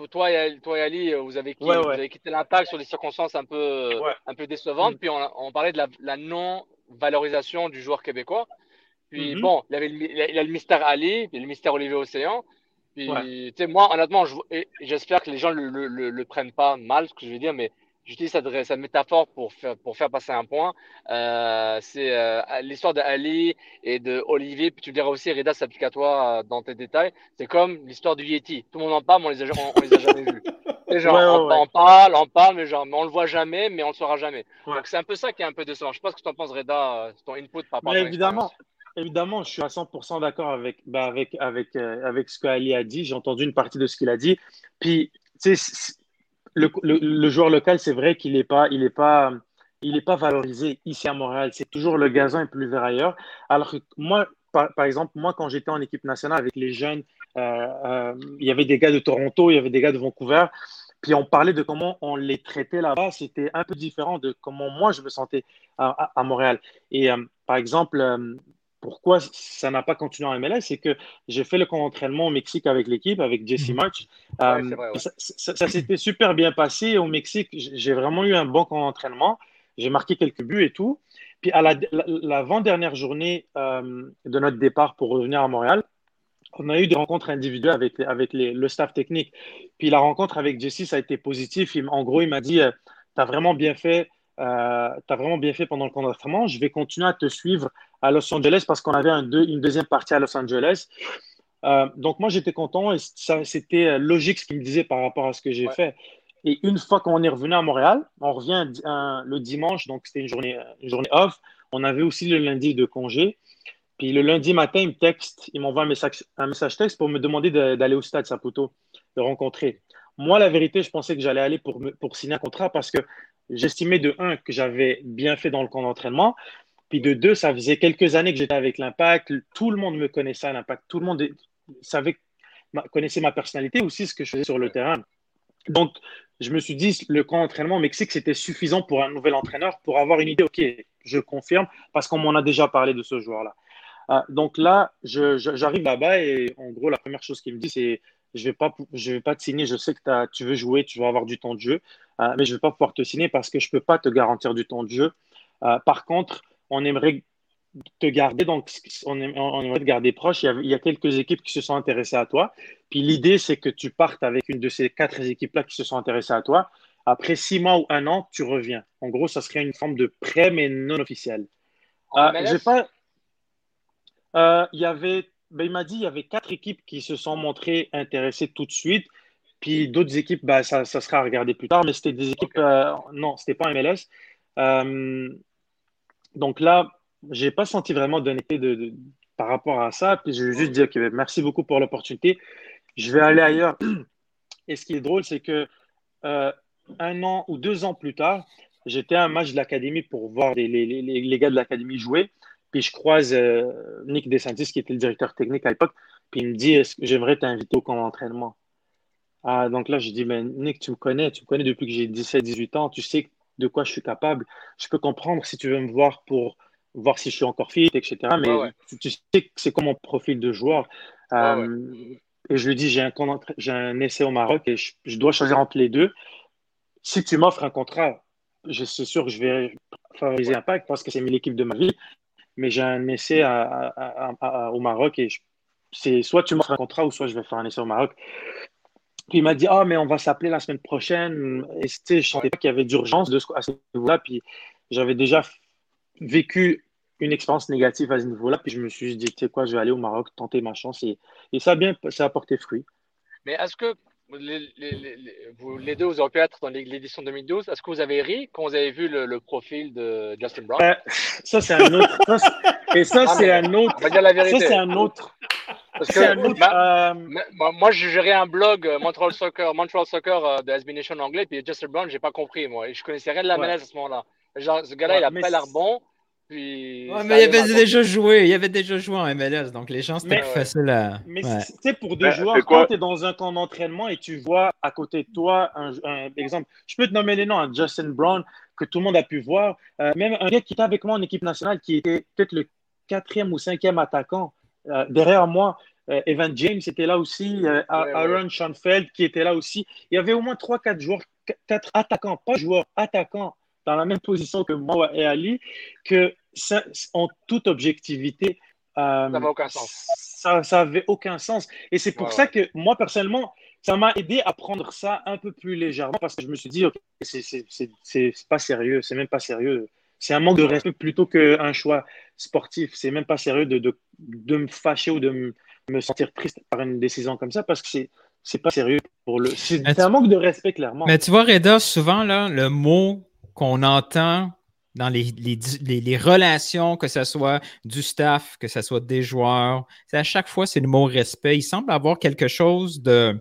toi, et, toi et Ali, vous avez, quitté, vous avez quitté l'impact sur des circonstances un peu, un peu décevantes. Mm. Puis on, parlait de la, non-valorisation du joueur québécois. Puis mm-hmm. bon, il, avait, il a le mystère Ali, puis le mystère Olivier Océan. Puis, tu sais, moi, honnêtement, j'espère que les gens le, le, le, prennent pas mal, ce que je veux dire, mais j'utilise cette, cette, métaphore pour faire, pour faire passer un point. Euh, c'est euh, l'histoire d'Ali et de Olivier, puis tu diras aussi, Reda, s'applique à toi euh, dans tes détails. C'est comme l'histoire du Yeti. Tout le monde en parle, mais on les a, on, les a jamais vus. genre, on, parle, on parle, mais genre, mais on le voit jamais, mais on le saura jamais. Donc c'est un peu ça qui est un peu décevant. Je sais pas ce que tu en penses, Reda, ton input par rapport mais à évidemment, évidemment, je suis à 100% d'accord avec, bah, avec, avec, euh, avec ce qu'Ali a dit. J'ai entendu une partie de ce qu'il a dit. Puis, le, le, joueur local, c'est vrai qu'il n'est pas, pas, pas valorisé ici à Montréal. C'est toujours le gazon est plus vert ailleurs. Alors que moi, par, par exemple, moi, quand j'étais en équipe nationale avec les jeunes, euh, euh, il y avait des gars de Toronto, il y avait des gars de Vancouver. Puis on parlait de comment on les traitait là-bas. C'était un peu différent de comment moi je me sentais à, Montréal. Et par exemple, pourquoi ça n'a pas continué en MLS, c'est que j'ai fait le camp d'entraînement au Mexique avec l'équipe, avec Jesse mhm. March. Euh, ça, s'était super bien passé au Mexique. J'ai vraiment eu un bon camp d'entraînement. J'ai marqué quelques buts et tout. Puis à l'avant-dernière journée euh, de notre départ pour revenir à Montréal, on a eu des rencontres individuelles avec, avec le staff technique. Puis la rencontre avec Jesse, ça a été positif. en gros, il m'a dit, euh, tu as vraiment bien fait euh, tu as vraiment bien fait pendant le camp d'entraînement. Je vais continuer à te suivre à Los Angeles parce qu'on avait un une deuxième partie à Los Angeles. Euh, donc, moi, j'étais content et c'était logique ce qu'il me disait par rapport à ce que j'ai fait. Et une fois qu'on est revenu à Montréal, on revient le dimanche, donc c'était une journée, une journée off. On avait aussi le lundi de congé. Puis le lundi matin, il me texte, il m'envoie un message, un message texte pour me demander d'aller au stade Saputo, de rencontrer. Moi, la vérité, je pensais que j'allais aller pour, pour signer un contrat parce que j'estimais de un que j'avais bien fait dans le camp d'entraînement. Puis de deux, ça faisait quelques années que j'étais avec l'Impact. Tout le monde me connaissait à l'Impact. Tout le monde savait, connaissait ma personnalité aussi, ce que je faisais sur le terrain. Donc, je me suis dit, le camp d'entraînement au Mexique, c'était suffisant pour un nouvel entraîneur pour avoir une idée. OK, je confirme, parce qu'on m'en a déjà parlé de ce joueur-là. Euh, donc là, j'arrive là-bas et en gros, la première chose qu'il me dit, c'est je ne vais, pas, je vais pas te signer. Je sais que tu veux jouer, tu vas avoir du temps de jeu, euh, mais je ne vais pas pouvoir te signer parce que je ne peux pas te garantir du temps de jeu. Euh, par contre, on aimerait te garder, donc on, aimerait te garder proche. Il y, a, quelques équipes qui se sont intéressées à toi. Puis l'idée, c'est que tu partes avec une de ces quatre équipes-là qui se sont intéressées à toi. Après six mois ou un an, tu reviens. En gros, ça serait une forme de prêt, mais non officiel. Euh, pas. il y avait ben, il m'a dit qu'il y avait quatre équipes qui se sont montrées intéressées tout de suite. Puis d'autres équipes, ben, ça, ça, sera à regarder plus tard, mais c'était des équipes. Euh, non, c'était pas MLS. Euh, donc là, j'ai pas senti vraiment d'honnêteté de, par rapport à ça. Puis je vais juste dire que ben, merci beaucoup pour l'opportunité. Je vais aller ailleurs. Et ce qui est drôle, c'est que euh, un an ou deux ans plus tard, j'étais à un match de l'académie pour voir les, les, les gars de l'académie jouer. Puis je croise euh, Nick DeSantis, qui était le directeur technique à l'époque, puis il me dit Est-ce que j'aimerais t'inviter au camp d'entraînement? Ah, Donc là, je dis Mais Nick, tu me connais, tu me connais depuis que j'ai 17-18 ans, tu sais de quoi je suis capable. Je peux comprendre si tu veux me voir pour voir si je suis encore fit, etc. Mais Tu, sais que c'est comme mon profil de joueur. Euh, et je lui dis J'ai un, j'ai un essai au Maroc et je, dois choisir entre les deux. Si tu m'offres un contrat, je suis sûr que je vais favoriser Impact parce que c'est l'équipe de ma vie mais j'ai un essai au Maroc et c'est soit tu m'offres un contrat ou soit je vais faire un essai au Maroc. Puis il m'a dit, ah, mais on va s'appeler la semaine prochaine. Et je ne sentais pas qu'il y avait d'urgence à ce niveau-là. Puis j'avais déjà vécu une expérience négative à ce niveau-là. Puis je me suis dit, tu sais quoi, je vais aller au Maroc, tenter ma chance. Et, et ça a bien ça a porté fruit. Mais est-ce que les, les, vous, les, deux, vous auriez pu être dans l'édition 2012. Est-ce que vous avez ri quand vous avez vu le, profil de Justin Brown? Euh, Ça, c'est un autre. et ça, c'est un autre. Ça, c'est un autre. Parce que euh, moi, je gérais un blog euh, Montreal Soccer, Montreal Soccer de SB Nation anglais, puis Justin Brown, j'ai pas compris, moi. Je connaissais rien de la menace à ce moment-là. Genre, ce gars-là, il a pas l'air bon. Puis, ouais, mais il avait déjà joué, il avait déjà joué en MLS, donc les gens c'était plus facile à. Mais c'est pour des joueurs, quand tu es dans un camp d'entraînement et tu vois à côté de toi un, exemple, je peux te nommer les noms, un Justin Brown que tout le monde a pu voir, euh, même un gars qui était avec moi en équipe nationale qui était peut-être le quatrième ou cinquième attaquant euh, derrière moi. Euh, Evan James était là aussi, Aaron Schoenfeld qui était là aussi. Il y avait au moins trois, quatre joueurs, quatre attaquants, pas joueurs, attaquants dans la même position que moi et Ali, que ça, en toute objectivité, ça n'avait aucun sens. Ça n'avait aucun sens. Et c'est pour ça que moi, personnellement, ça m'a aidé à prendre ça un peu plus légèrement parce que je me suis dit, OK, c'est pas sérieux, c'est même pas sérieux. C'est un manque de respect plutôt qu'un choix sportif. C'est même pas sérieux de, de, de, me fâcher ou de me, sentir triste par une décision comme ça parce que c'est c'est pas sérieux pour le. C'est un manque de respect, clairement. Mais tu vois, Reda, souvent, là, le mot qu'on entend dans les, les, relations, que ce soit du staff, que ce soit des joueurs, c'est à chaque fois, c'est le mot respect. Il semble avoir quelque chose de.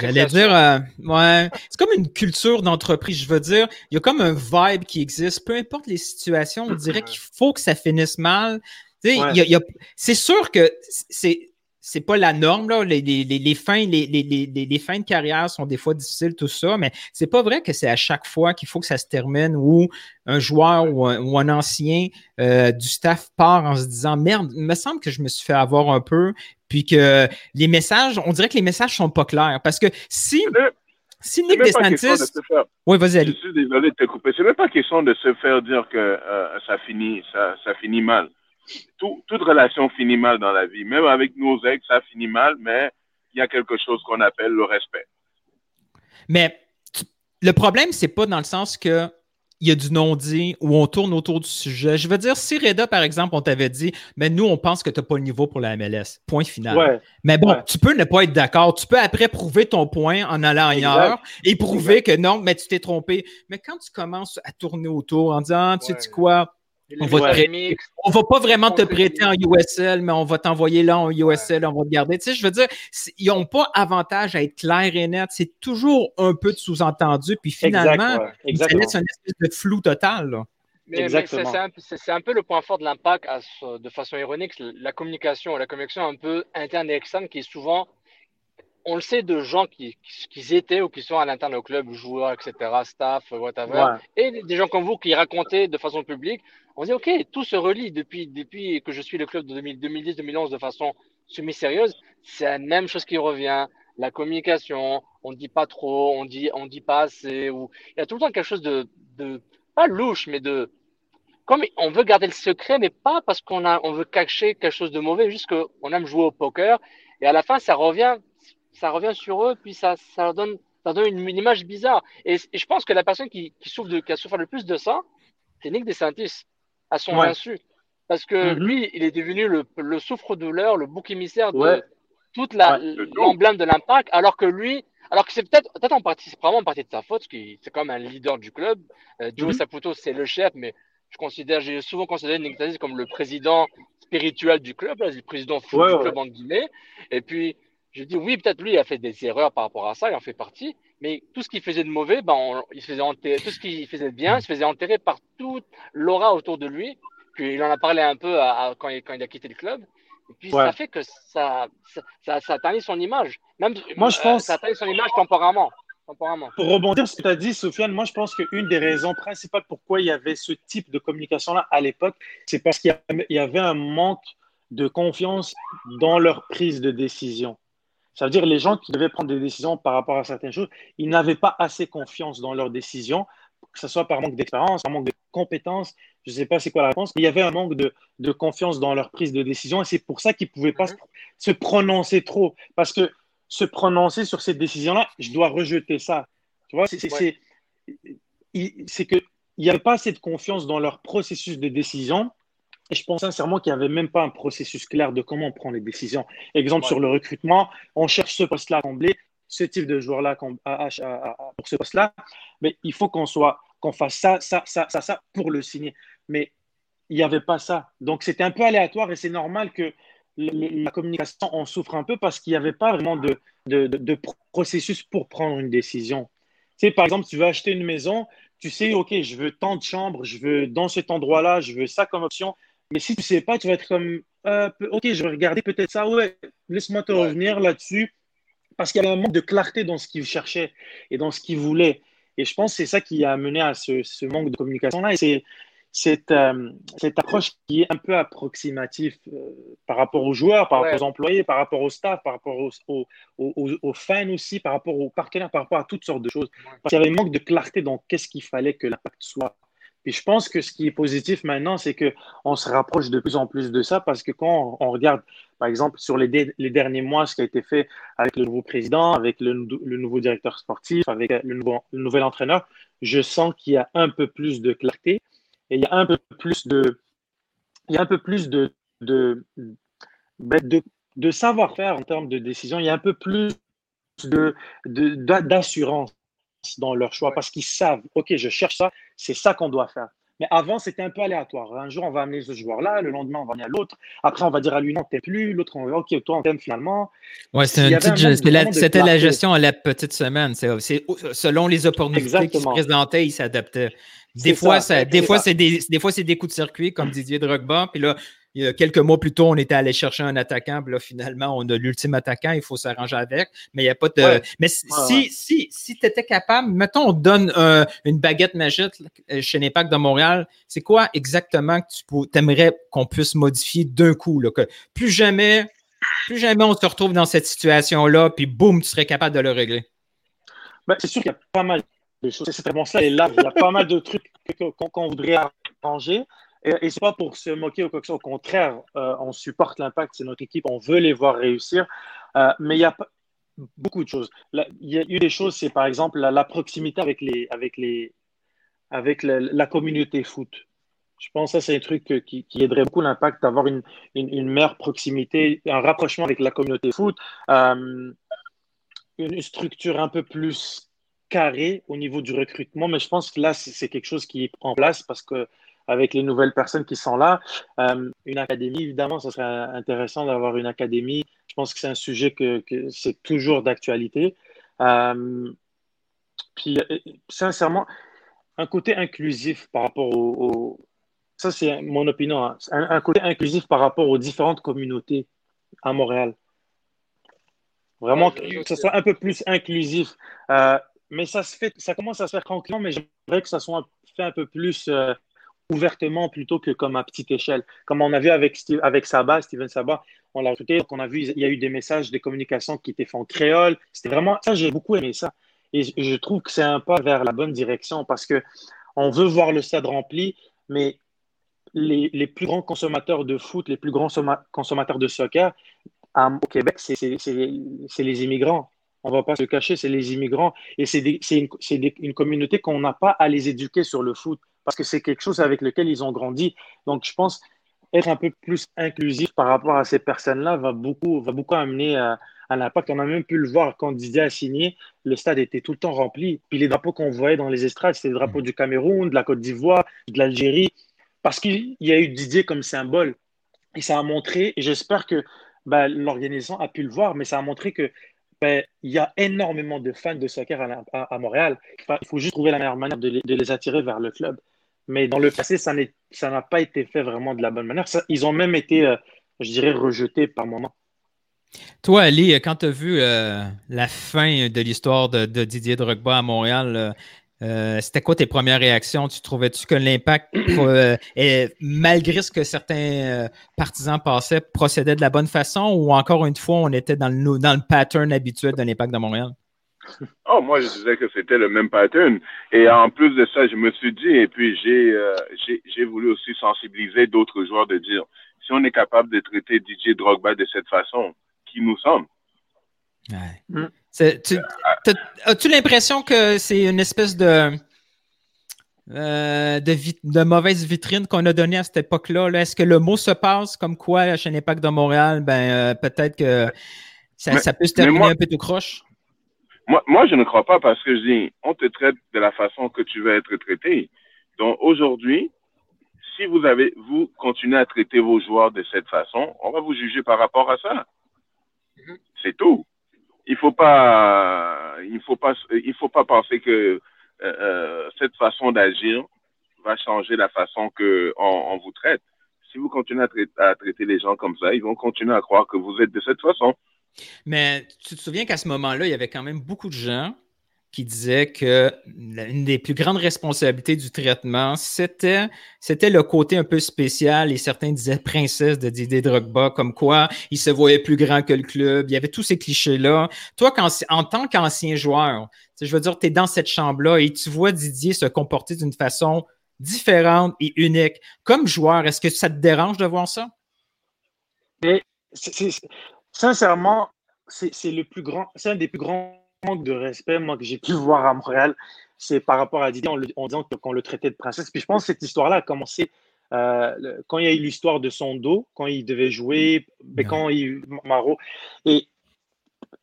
J'allais dire, euh, ouais, c'est comme une culture d'entreprise. Je veux dire, il y a comme un vibe qui existe. Peu importe les situations, on dirait qu'il faut que ça finisse mal. c'est sûr que c'est c'est pas la norme. Là. Les, les, les, fins, les, fins de carrière sont des fois difficiles, tout ça, mais c'est pas vrai que c'est à chaque fois qu'il faut que ça se termine ou un joueur ou un, ancien euh, du staff part en se disant Merde, il me semble que je me suis fait avoir un peu, puis que les messages, on dirait que les messages sont pas clairs. Parce que si. Si Nick DeSantis. oui, vas-y, Je suis désolé de te couper. C'est même pas question de se faire dire que euh, ça finit, ça, ça finit mal toute relation finit mal dans la vie. Même avec nos ex, ça finit mal, mais il y a quelque chose qu'on appelle le respect. Mais le problème, c'est pas dans le sens que il y a du non-dit ou on tourne autour du sujet. Je veux dire, si Reda, par exemple, on t'avait dit, mais nous, on pense que tu n'as pas le niveau pour la MLS. Point final. mais bon, tu peux ne pas être d'accord. Tu peux après prouver ton point en allant ailleurs et prouver que non, mais tu t'es trompé. Mais quand tu commences à tourner autour en disant, tu sais quoi, on va, va pas vraiment te prêter en USL, mais on va t'envoyer là en USL, on va te garder. Tu sais, je veux dire, ils n'ont pas avantage à être clair et net. C'est toujours un peu de sous-entendu. Puis finalement, ça laisse un espèce de flou total. Mais, c'est un, peu le point fort de l'impact, de façon ironique, la communication, la communication un peu interne et externe qui est souvent on le sait de gens qui, qui, étaient ou qui sont à l'interne au club, joueurs, etc., staff, whatever, et des gens comme vous qui racontaient de façon publique. On dit, OK, tout se relie depuis, depuis que je suis le club de 2010-2011 de façon semi-sérieuse. C'est la même chose qui revient. La communication, on ne dit pas trop, on dit, on dit pas assez. Ou... Il y a tout le temps quelque chose de, de pas louche, mais de, comme on veut garder le secret, mais pas parce qu'on a, on veut cacher quelque chose de mauvais, juste qu'on aime jouer au poker. Et à la fin, ça revient ça revient sur eux, puis ça, ça donne, ça donne une, image bizarre. Et, je pense que la personne qui, qui, souffre de, qui a souffert le plus de ça, c'est Nick DeSantis, à son insu. Parce que mm-hmm. lui, il est devenu le, le souffre-douleur, le bouc émissaire de toute l'emblème de l'impact, alors que lui, alors que c'est peut-être peut en partie, c'est probablement en partie de sa faute, parce que c'est comme un leader du club. Euh, Joe mm-hmm. Saputo, c'est le chef, mais je considère, j'ai souvent considéré Nick DeSantis comme le président spirituel du club, le président fou du club en guillemets. Et puis, je dis oui, peut-être lui a fait des erreurs par rapport à ça, il en fait partie, mais tout ce qu'il faisait de mauvais, ben, il faisait enterrer, tout ce qu'il faisait de bien, il se faisait enterrer par toute l'aura autour de lui. Puis il en a parlé un peu quand, il, quand, il, a quitté le club. Et puis ça fait que ça, ça, ça, son image. Même, moi, je pense. ça ternit son image temporairement. temporairement. Pour rebondir sur ce que tu as dit, Sofiane, moi je pense qu'une des raisons principales pourquoi il y avait ce type de communication-là à l'époque, c'est parce qu'il y avait un manque de confiance dans leur prise de décision. Ça veut dire les gens qui devaient prendre des décisions par rapport à certaines choses, ils n'avaient pas assez confiance dans leurs décisions, que ce soit par manque d'expérience, par manque de compétences. Je ne sais pas c'est quoi la réponse, mais il y avait un manque de, de confiance dans leur prise de décision et c'est pour ça qu'ils ne pouvaient pas se, prononcer trop. Parce que se prononcer sur cette décision-là, je dois rejeter ça. Tu vois, c'est qu'il n'y avait pas assez de confiance dans leur processus de décision et je pense sincèrement qu'il n'y avait même pas un processus clair de comment on prend les décisions. Exemple sur le recrutement, on cherche ce poste-là à combler, ce type de joueur-là pour ce poste-là, mais il faut qu'on soit, qu'on fasse ça, ça, ça, ça, ça pour le signer. Mais il n'y avait pas ça. Donc c'était un peu aléatoire et c'est normal que la communication en souffre un peu parce qu'il n'y avait pas vraiment de, de, de, processus pour prendre une décision. Tu sais, par exemple, tu veux acheter une maison, tu sais, OK, je veux tant de chambres, je veux dans cet endroit-là, je veux ça comme option. Mais si tu ne sais pas, tu vas être comme, euh, OK, je vais regarder peut-être ça. Ouais, laisse-moi te revenir là-dessus. Parce qu'il y avait un manque de clarté dans ce qu'il cherchait et dans ce qu'il voulait. Et je pense que c'est ça qui a amené à ce, ce manque de communication-là. Et c'est cette, euh, cette approche qui est un peu approximative euh, par rapport aux joueurs, par rapport aux employés, par rapport au staff, par rapport aux, aux, fans aussi, par rapport aux partenaires, par rapport à toutes sortes de choses. Parce qu'il y avait un manque de clarté dans qu'est-ce qu'il fallait que l'impact soit. Et je pense que ce qui est positif maintenant, c'est qu'on se rapproche de plus en plus de ça parce que quand on, regarde, par exemple, sur les, derniers mois, ce qui a été fait avec le nouveau président, avec le, nouveau directeur sportif, avec le, nouveau, le nouvel entraîneur, je sens qu'il y a un peu plus de clarté et il y a un peu plus de, il y a un peu plus de, de, ben, de, de savoir-faire en termes de décision. Il y a un peu plus d'assurance dans leur choix parce qu'ils savent, OK, je cherche ça, c'est ça qu'on doit faire. Mais avant, c'était un peu aléatoire. Un jour, on va amener ce joueur-là, le lendemain, on va amener à l'autre. Après, on va dire à lui, non, t'es plus. L'autre, on va, OK, toi, on t'aime finalement. Ouais, c'était la, gestion à la petite semaine. C'est selon les opportunités qui se présentaient, il s'adaptait. Des fois, ça, des, fois, c'est des, des fois, c'est des coups de circuit, comme Didier Drogba. Puis là, il y a quelques mois plus tôt, on était allé chercher un attaquant, puis là, finalement, on a l'ultime attaquant, il faut s'arranger avec. Mais il n'y a pas de. Mais si, si, si tu étais capable, mettons, on donne une baguette magique euh, chez l'Impact de Montréal, c'est quoi exactement que tu aimerais qu'on puisse modifier d'un coup? Là, que plus jamais, plus jamais on se retrouve dans cette situation-là, puis boum, tu serais capable de le régler? Ben, c'est sûr qu'il y a pas mal c'est vraiment ça. Et là, il y a pas mal de trucs qu'on voudrait arranger. Et, c'est pas pour se moquer ou quoi que ce soit. Au contraire, euh, on supporte l'impact, c'est notre équipe, on veut les voir réussir. Euh, mais il y a beaucoup de choses. il y a eu des choses, c'est par exemple la, proximité avec, les, avec, les, avec la, communauté foot. Je pense que ça, c'est un truc qui, aiderait beaucoup l'impact d'avoir une, une, meilleure proximité, un rapprochement avec la communauté foot, euh, une structure un peu plus carré au niveau du recrutement, mais je pense que là, c'est quelque chose qui en place parce que avec les nouvelles personnes qui sont là, euh, une académie, évidemment, ça serait intéressant d'avoir une académie. Je pense que c'est un sujet que, c'est toujours d'actualité. Euh, puis, euh, sincèrement, un côté inclusif par rapport au, ça c'est mon opinion, hein. un, côté inclusif par rapport aux différentes communautés à Montréal. Vraiment, que ce soit un peu plus inclusif mais ça se fait, ça commence à se faire tranquillement, mais j'aimerais que ça soit fait un peu plus euh, ouvertement plutôt que comme à petite échelle. Comme on a vu avec, avec Saba, Steven Saba, on l'a recruté, on a vu, il y a eu des messages, des communications qui étaient faits en créole. C'était vraiment, ça, j'ai beaucoup aimé ça. Et je trouve que c'est un pas vers la bonne direction parce que on veut voir le stade rempli, mais les, les plus grands consommateurs de foot, les plus grands consommateurs de soccer au Québec, c'est les immigrants on va pas se cacher, c'est les immigrants. Et c'est une, communauté qu'on n'a pas à les éduquer sur le foot, parce que c'est quelque chose avec lequel ils ont grandi. Donc, je pense être un peu plus inclusif par rapport à ces personnes-là va beaucoup, va beaucoup amener à, l'impact. On a même pu le voir quand Didier a signé, le stade était tout le temps rempli. Puis les drapeaux qu'on voyait dans les estrades, c'était les drapeaux du Cameroun, de la Côte d'Ivoire, de l'Algérie, parce qu'il y a eu Didier comme symbole. Et ça a montré, et j'espère que ben, l'organisation a pu le voir, mais ça a montré que ben, il y a énormément de fans de soccer à, Montréal. il faut juste trouver la meilleure manière de les, attirer vers le club. Mais dans le passé, ça n'a pas été fait vraiment de la bonne manière. ils ont même été, euh, je dirais, rejetés par moments. Toi, Ali, quand tu as vu euh, la fin de l'histoire de, de, Didier Drogba à Montréal, euh, c'était quoi tes premières réactions? Tu trouvais-tu que l'impact, malgré ce que certains partisans passaient, procédait de la bonne façon ou encore une fois, on était dans le, dans le pattern habituel de l'impact de Montréal? Oh, moi, je disais que c'était le même pattern. Et en plus de ça, je me suis dit, et puis j'ai j'ai voulu aussi sensibiliser d'autres joueurs de dire, si on est capable de traiter DJ Drogba de cette façon, qui nous sommes? Ouais. Mm. As-tu l'impression que c'est une espèce de, euh, de, mauvaise vitrine qu'on a donnée à cette époque-là? -là, est ce que le mot se passe comme quoi, chez l'Impact de Montréal, ben, euh, peut-être que ça, peut se terminer un peu tout croche? Moi, moi, je ne crois pas parce que je dis, on te traite de la façon que tu veux être traité. Donc, aujourd'hui, si vous avez, vous continuez à traiter vos joueurs de cette façon, on va vous juger par rapport à ça. C'est tout il faut pas, il faut pas, il faut pas penser que cette façon d'agir va changer la façon qu'on on vous traite. Si vous continuez à, traiter les gens comme ça, ils vont continuer à croire que vous êtes de cette façon. Mais tu te souviens qu'à ce moment-là, il y avait quand même beaucoup de gens qui disaient que l'une des plus grandes responsabilités du traitement, c'était, c'était le côté un peu spécial et certains disaient princesse de Didier Drogba, comme quoi il se voyait plus grand que le club. Il y avait tous ces clichés-là. Toi, quand, en tant qu'ancien joueur, je veux dire, tu es dans cette chambre-là et tu vois Didier se comporter d'une façon différente et unique. Comme joueur, est-ce que ça te dérange de voir ça? Sincèrement, c'est le plus grand, c'est un des plus grands manques de respect moi que j'ai pu voir à Montréal. C'est par rapport à Didier en, disant qu'on le traitait de princesse. Puis je pense que cette histoire-là a commencé euh, quand il y a eu l'histoire de son dos, quand il devait jouer, mais quand il Maro. Et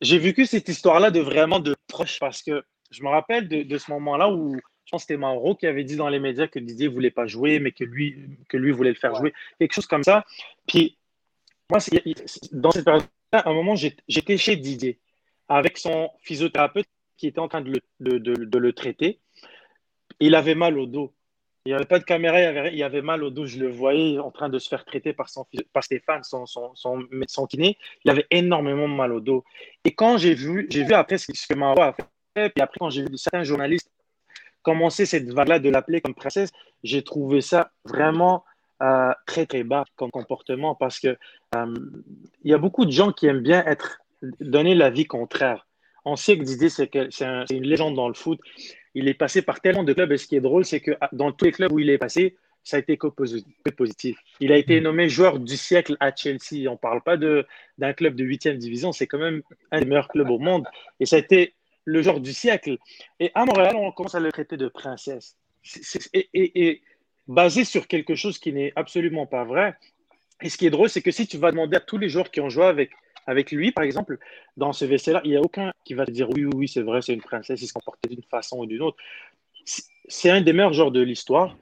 j'ai vécu cette histoire-là de vraiment de proche parce que je me rappelle de, de ce moment-là où je pense que c'était Mauro qui avait dit dans les médias que Didier ne voulait pas jouer, mais que lui, que lui voulait le faire jouer. Quelque chose comme ça. Puis, moi, dans cette période-là, à un moment, j'étais chez Didier avec son physiothérapeute qui était en train de le, traiter. Il avait mal au dos. Il n'y avait pas de caméra, il avait, mal au dos. Je le voyais en train de se faire traiter par, son, par Stéphane, son, son, son, son kiné. Il avait énormément mal au dos. Et quand j'ai vu, j'ai vu après ce que Mauro a fait, puis après, quand j'ai vu certains journalistes commencer cette vague-là de l'appeler comme princesse, j'ai trouvé ça vraiment euh, très, très bas comme comportement parce que euh, il y a beaucoup de gens qui aiment bien être donner la vie contraire. On sait que Didier, c'est une légende dans le foot. Il est passé par tellement de clubs et ce qui est drôle, c'est que ah, dans tous les clubs où il est passé, ça a été que positif. Il a été nommé joueur du siècle à Chelsea. On ne parle pas d'un club de 8e division, c'est quand même un des meilleurs clubs au monde. Et ça a été le genre du siècle. Et à Montréal, on commence à le traiter de princesse. et, basé sur quelque chose qui n'est absolument pas vrai. Et ce qui est drôle, c'est que si tu vas demander à tous les joueurs qui ont joué avec, avec lui, par exemple, dans ce WC-là, il n'y a aucun qui va te dire oui, oui, c'est vrai, c'est une princesse, il se comportait d'une façon ou d'une autre. C'est un des meilleurs joueurs de l'histoire.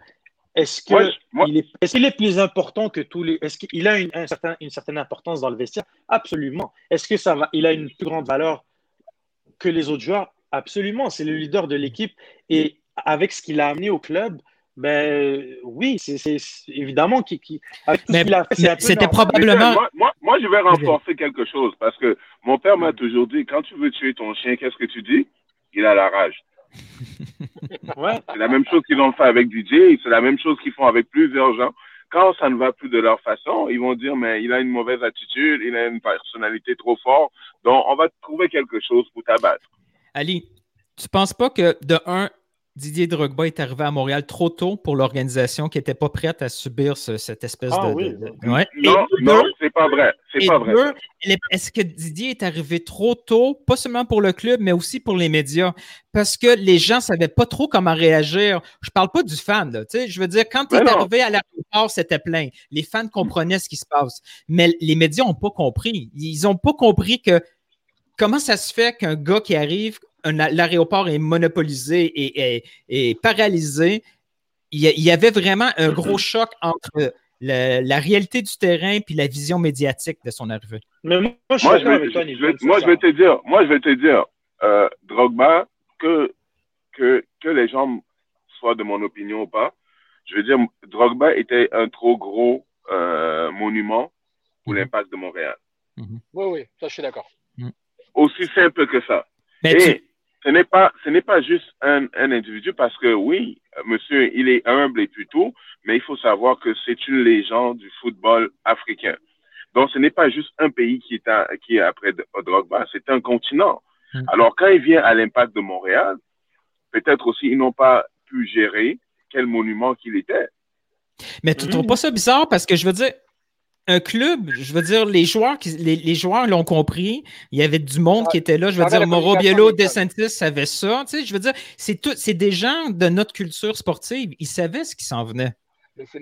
Est-ce qu'il est, est, est, plus important que tous les. Est-ce qu'il a une, un certain, une certaine importance dans le vestiaire? Absolument. Est-ce que ça va Il a une plus grande valeur que les autres joueurs, absolument. C'est le leader de l'équipe. Et avec ce qu'il a amené au club, ben oui, c'est évidemment qui, qui c'était probablement. Moi, moi, je vais renforcer quelque chose parce que mon père m'a toujours dit quand tu veux tuer ton chien, qu'est-ce que tu dis? Il a la rage. ouais. C'est la même chose qu'ils ont fait avec DJ, c'est la même chose qu'ils font avec plusieurs gens. Quand ça ne va plus de leur façon, ils vont dire mais il a une mauvaise attitude, il a une personnalité trop forte, donc, on va trouver quelque chose pour t'abattre. Ali, tu penses pas que, de un, Didier Drogba est arrivé à Montréal trop tôt pour l'organisation qui n'était pas prête à subir cette espèce ah de. Oui. Non, non, c'est pas vrai. C'est pas vrai. Est-ce que Didier est arrivé trop tôt, pas seulement pour le club, mais aussi pour les médias? Parce que les gens ne savaient pas trop comment réagir. Je ne parle pas du fan, là, je veux dire, quand tu es arrivé à l'aéroport, c'était plein. Les fans comprenaient ce qui se passe. Mais les médias n'ont pas compris. Ils n'ont pas compris que comment ça se fait qu'un gars qui arrive l'aéroport est monopolisé et, paralysé? Il y, avait vraiment un gros choc entre la réalité du terrain et la vision médiatique de son arrivée. Mais moi, je, vais, te dire, moi, je vais te dire, euh, Drogba, que, que, que les gens soient de mon opinion ou pas, je veux dire, Drogba était un trop gros euh, monument pour mhm. l'impact de Montréal. Mhm. Oui, oui, ça, je suis d'accord. Aussi simple que ça. Mais ce n'est pas, ce n'est pas juste un, un, individu parce que oui, monsieur, il est humble et plutôt, mais il faut savoir que c'est une légende du football africain. Donc, ce n'est pas juste un pays qui est, à, qui est après Drogba, c'est un continent. Hmm. Alors, quand il vient à l'impact de Montréal, peut-être aussi ils n'ont pas pu gérer quel monument qu'il était. Mais tu ne trouves pas ça bizarre? Parce que je veux dire, un club, je veux dire, les joueurs, les, joueurs l'ont compris. Il y avait du monde qui était là. Je veux dire, Mauro Biello, DeSantis savait ça. Tu sais, je veux dire, c'est tout, c'est des gens de notre culture sportive. Ils savaient ce qui s'en venait.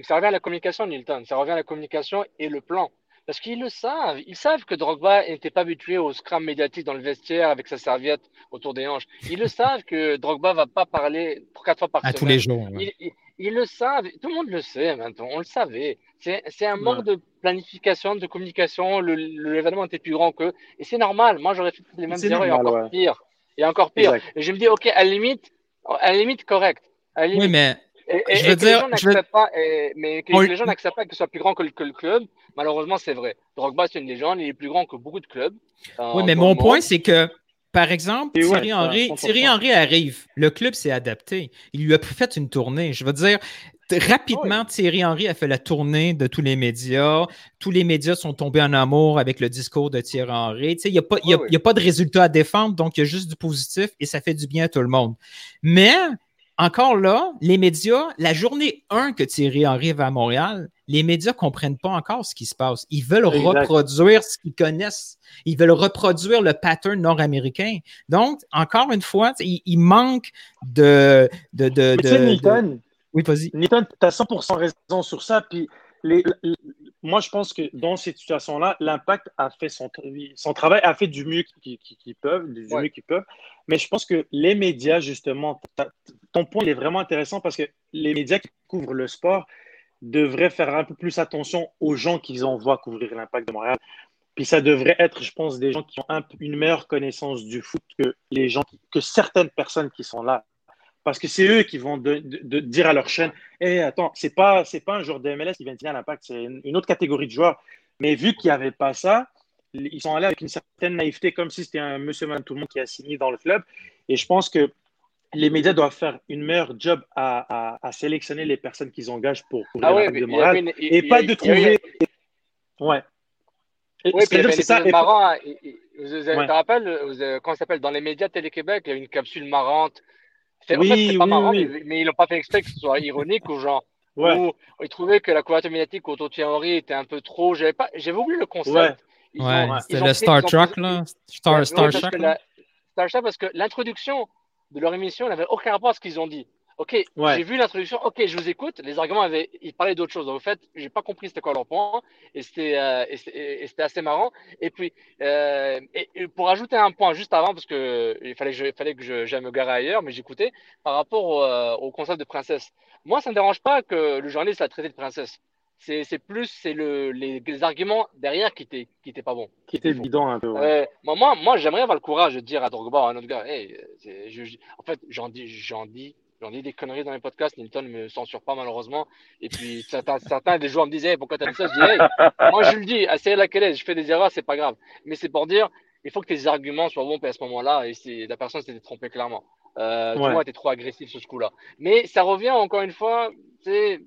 Ça revient à la communication, Nilton. Ça revient à la communication et le plan. Parce qu'ils le savent. Ils savent que Drogba n'était pas habitué au scrum médiatique dans le vestiaire avec sa serviette autour des hanches. Ils le savent que Drogba va pas parler quatre fois par à tous les jours. Ils, le savent. Tout le monde le sait maintenant. On le savait. C'est un manque de planification, de communication. L'événement était plus grand qu'eux. Et c'est normal. Moi, j'aurais fait les mêmes erreurs et encore pire. Et encore pire. Et je me dis, OK, à la limite, À la limite, correct. Oui, mais. je veux dire. pas, mais que les gens n'acceptent pas que ce soit plus grand que le, club, malheureusement, c'est vrai. Drogba, c'est une légende, il est plus grand que beaucoup de clubs. Oui, mais mon point, c'est que par exemple, Thierry, Henry, Thierry Henry arrive. Le club s'est adapté. Il lui a fait une tournée. Je veux dire, rapidement, Thierry Henry a fait la tournée de tous les médias. Tous les médias sont tombés en amour avec le discours de Thierry Henry. Il n'y a, pas, a pas de résultat à défendre, donc il y a juste du positif et ça fait du bien à tout le monde. Mais encore là, les médias, la journée 1 que Thierry Henry va à Montréal, les médias ne comprennent pas encore ce qui se passe. Ils veulent reproduire ce qu'ils connaissent. Ils veulent reproduire le pattern nord-américain. Donc, encore une fois, il, manque de. de, de, de, Oui, vas-y. Newton, tu as 100% raison sur ça. Puis, les, moi, je pense que dans cette situation-là, l'impact a fait son, son travail, a fait du mieux qu'ils peuvent, du mieux qu'ils peuvent. Mais je pense que les médias, justement, ton point est vraiment intéressant parce que les médias qui couvrent le sport, devrait faire un peu plus attention aux gens qu'ils envoient couvrir l'impact de Montréal. Puis ça devrait être, je pense, des gens qui ont un, une meilleure connaissance du foot que les gens, que certaines personnes qui sont là. Parce que c'est eux qui vont de, dire à leur chaîne Hé, eh, attends, c'est pas, c'est pas un joueur de MLS qui vient de à l'impact, c'est une, autre catégorie de joueurs. Mais vu qu'il n'y avait pas ça, ils sont allés avec une certaine naïveté, comme si c'était un monsieur man tout le monde qui a signé dans le club. Et je pense que les médias doivent faire une meilleure job à, sélectionner les personnes qu'ils engagent pour couvrir ah de morale et pas de trouver. Ouais. Oui, c'est ça. marrant. Vous te rappelles, comment ça s'appelle Dans les médias Télé-Québec, il y a une capsule marrante. Oui, en fait, c'est pas marrant, mais, ils l'ont pas fait exprès que ce soit ironique ou genre. Ouais. ils trouvaient que la couverture médiatique autour de Thierry Henry était un peu trop. J'avais pas, j'avais oublié le concept. Ouais, c'était le Star Trek là. Star, Star Trek. Star Trek parce que l'introduction de leur émission n'avait aucun rapport à ce qu'ils ont dit. Ok, j'ai vu l'introduction, ok, je vous écoute. Les arguments avaient, ils parlaient d'autre chose. En fait, j'ai pas compris c'était quoi leur point, et c'était, euh, c'était assez marrant. Et puis, euh, et, pour ajouter un point juste avant, parce que il fallait que je, fallait que j'aille me garer ailleurs, mais j'écoutais par rapport au, euh, au, concept de princesse. Moi, ça ne me dérange pas que le journaliste a traité de princesse c'est plus c'est le, les, arguments derrière qui étaient qui étaient pas bons. Qui étaient bidons un peu. moi, moi, j'aimerais avoir le courage de dire à Drogba à un autre gars, hey, en fait, j'en dis, j'en dis, j'en dis des conneries dans les podcasts. Nilton me censure pas malheureusement. Et puis certains, certains des joueurs me disaient, hey, pourquoi t'as dit ça? Je dis, hey, moi je le dis, assez laquelle je fais des erreurs, c'est pas grave. Mais c'est pour dire, il faut que tes arguments soient bons à ce moment-là. Et la personne s'était trompée clairement. Euh, ouais. Tu vois, t'es trop agressif sur ce coup-là. Mais ça revient encore une fois, tu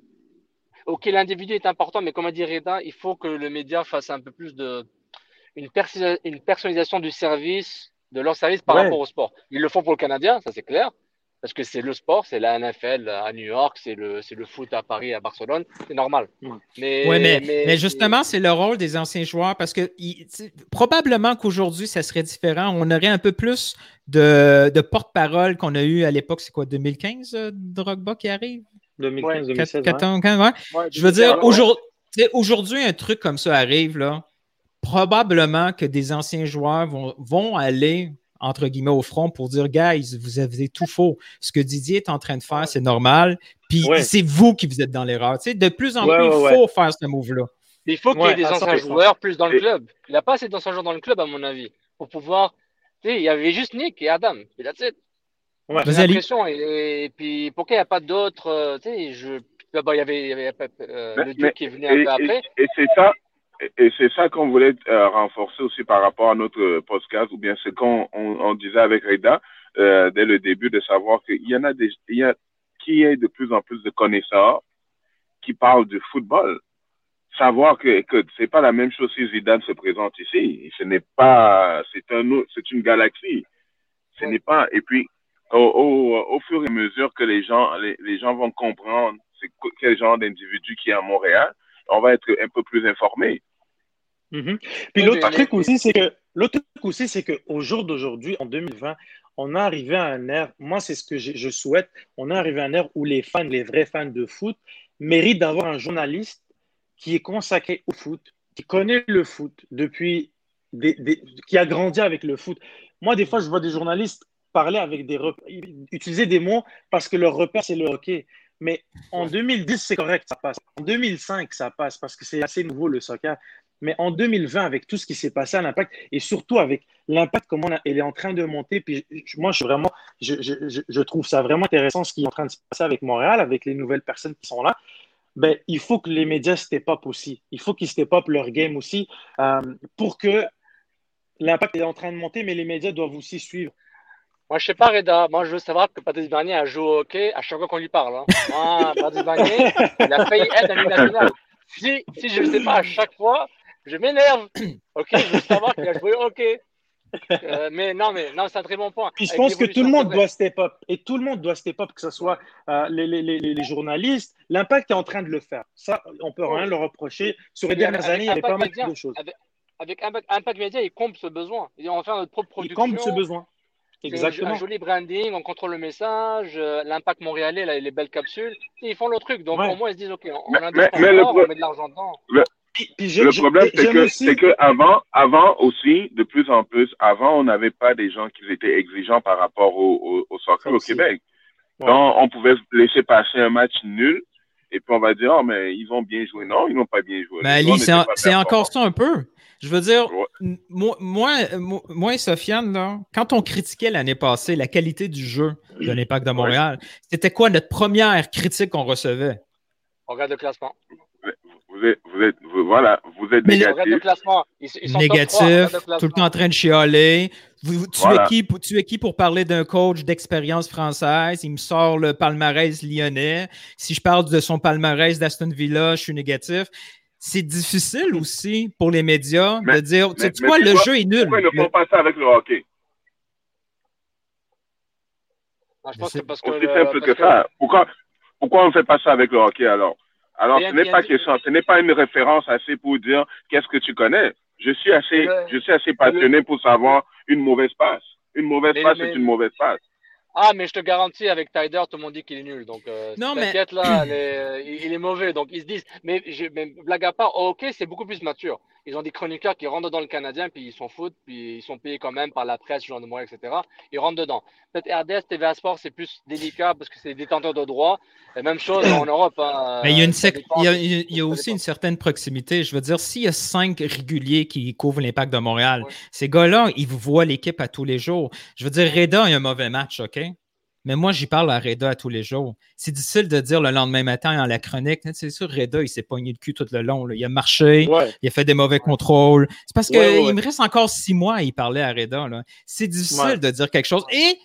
ok, l'individu est important, mais comme a dit Reda, il faut que le média fasse un peu plus de une, une personnalisation du service, de leur service par rapport au sport. Ils le font pour le Canadien, ça c'est clair, parce que c'est le sport, c'est la NFL à New York, c'est le, le foot à Paris, à Barcelone, c'est normal. Mais, mais, mais, justement, c'est le rôle des anciens joueurs, parce que probablement qu'aujourd'hui, ça serait différent. On aurait un peu plus de, de porte-parole qu'on a eu à l'époque, c'est quoi, 2015, euh, Drogba qui arrive? 2015, 2016. Je veux dire, aujourd'hui, un truc comme ça arrive, là, probablement que des anciens joueurs vont, vont aller entre guillemets au front pour dire guys, vous avez tout faux. Ce que Didier est en train de faire, c'est normal. Puis c'est vous qui vous êtes dans l'erreur. Tu sais, de plus en plus, il faut faire ce move-là. Il faut qu'il y ait des anciens joueurs plus dans le club. Il n'y a pas assez d'anciens joueurs dans le club, à mon avis, pour pouvoir. Tu sais, il y avait juste Nick et Adam. Et that's it. Ouais, j'ai l'impression. Et, puis, pourquoi il n'y a pas d'autres euh, Tu sais, je. il y avait, il y avait euh, le Dieu qui est venu un peu après. Et, c'est ça. Et c'est ça qu'on voulait euh, renforcer aussi par rapport à notre podcast, ou bien ce qu'on on, disait avec Reda dès le début, de savoir qu'il y en a des, il y a, qui est de plus en plus de connaisseurs qui parlent du football. Savoir que, que c'est pas la même chose si Zidane se présente ici. Ce n'est pas, c'est un, c'est une galaxie. Ce n'est pas, et puis, au, fur et à mesure que les gens, les, gens vont comprendre quel genre d'individu qui est à Montréal, on va être un peu plus informés. Mm-hmm. Puis l'autre truc aussi, c'est que l'autre truc aussi, c'est qu'au jour d'aujourd'hui, en 2020, on est arrivé à un air, moi c'est ce que je, souhaite, on est arrivé à un air où les fans, les vrais fans de foot, méritent d'avoir un journaliste qui est consacré au foot, qui connaît le foot depuis, qui a grandi avec le foot. Moi, des fois, je vois des journalistes parler avec des utiliser des mots parce que leur repère, c'est le hockey. Mais en 2010, c'est correct, ça passe. En 2005, ça passe parce que c'est assez nouveau le soccer. Mais en 2020, avec tout ce qui s'est passé à l'impact, et surtout avec l'impact, comment elle est en train de monter, puis moi, je suis vraiment, je, je, je, trouve ça vraiment intéressant ce qui est en train de se passer avec Montréal, avec les nouvelles personnes qui sont là. Ben, il faut que les médias step up aussi. Il faut qu'ils step up leur game aussi euh, pour que l'impact est en train de monter, mais les médias doivent aussi suivre. Moi, je sais pas, Reda. Moi, je veux savoir que Patrice Bernier a joué au hockey à chaque fois qu'on lui parle. Hein. Moi, Patrice Bernier, il a failli être un national. Si, si je ne sais pas à chaque fois, je m'énerve. Ok, je veux savoir qu'il a joué au hockey. Euh, mais non, mais non, c'est un très bon point. Puis je pense que tout le monde doit step up. Et tout le monde doit step up, que ce soit euh, les, les, les, les, journalistes. L'impact est en train de le faire. Ça, on peut rien le reprocher. Sur les dernières années, il y avait pas mal de choses. Avec, Impact, Impact Media, il comble ce besoin. On va faire notre propre production. Il comble ce besoin. Exactement. Un joli branding, on contrôle le message, euh, l'impact montréalais, là, les belles capsules, ils font le truc. Donc au moins ils se disent, OK, on, a mais, mais le, on met de l'argent dedans. Le, le problème, c'est que, c'est que avant, avant aussi, de plus en plus, avant, on n'avait pas des gens qui étaient exigeants par rapport au, au, soccer au Québec. Donc, on pouvait laisser passer un match nul et puis on va dire, oh, mais ils ont bien joué. Non, ils n'ont pas bien joué. Mais Ali, c'est encore ça un peu. Je veux dire, moi, moi, et Sofiane, là, quand on critiquait l'année passée la qualité du jeu de l'Impact de Montréal, c'était quoi notre première critique qu'on recevait? On regarde le classement. Vous êtes, vous êtes, voilà, vous êtes négatif. classement. négatif, tout le temps en train de chialer. tu, es qui, tu es qui pour parler d'un coach d'expérience française? Il me sort le palmarès lyonnais. Si je parle de son palmarès d'Aston Villa, je suis négatif c'est difficile aussi pour les médias de dire, tu sais quoi, le jeu est nul. Pourquoi ils ne font pas ça avec le hockey? Ah, je pense que parce que aussi simple que, ça. Pourquoi, pourquoi on ne fait pas ça avec le hockey alors? Alors, ce n'est pas question, ce n'est pas une référence assez pour dire qu'est-ce que tu connais. Je suis assez, je suis assez passionné pour savoir une mauvaise passe. Une mauvaise passe, c'est une mauvaise passe. Ah, mais je te garantis, avec Tyder, tout le monde dit qu'il est nul. Donc, euh, non, mais... là, il est mauvais. Donc, ils se disent. Mais, blague à part, ok, c'est beaucoup plus mature. Ils ont des chroniqueurs qui rentrent dans le Canadien, puis ils s'en foutent, puis ils sont payés quand même par la presse, genre de moi, etc. Ils rentrent dedans. Peut-être RDS, TVA Sport, c'est plus délicat parce que c'est des détenteurs de droits. Et même chose en Europe. Hein, mais il y a, une il y a, il y a aussi une certaine proximité. Je veux dire, s'il y a cinq réguliers qui couvrent l'impact de Montréal, ces gars-là, ils voient l'équipe à tous les jours. Je veux dire, Reda a un mauvais match, OK? Mais moi, j'y parle à Reda à tous les jours. C'est difficile de dire le lendemain matin dans la chronique. C'est sûr, Reda, il s'est pogné le cul tout le long. Il a marché, il a fait des mauvais contrôles. C'est parce qu'il me reste encore six mois à y parler à Reda. C'est difficile de dire quelque chose. Et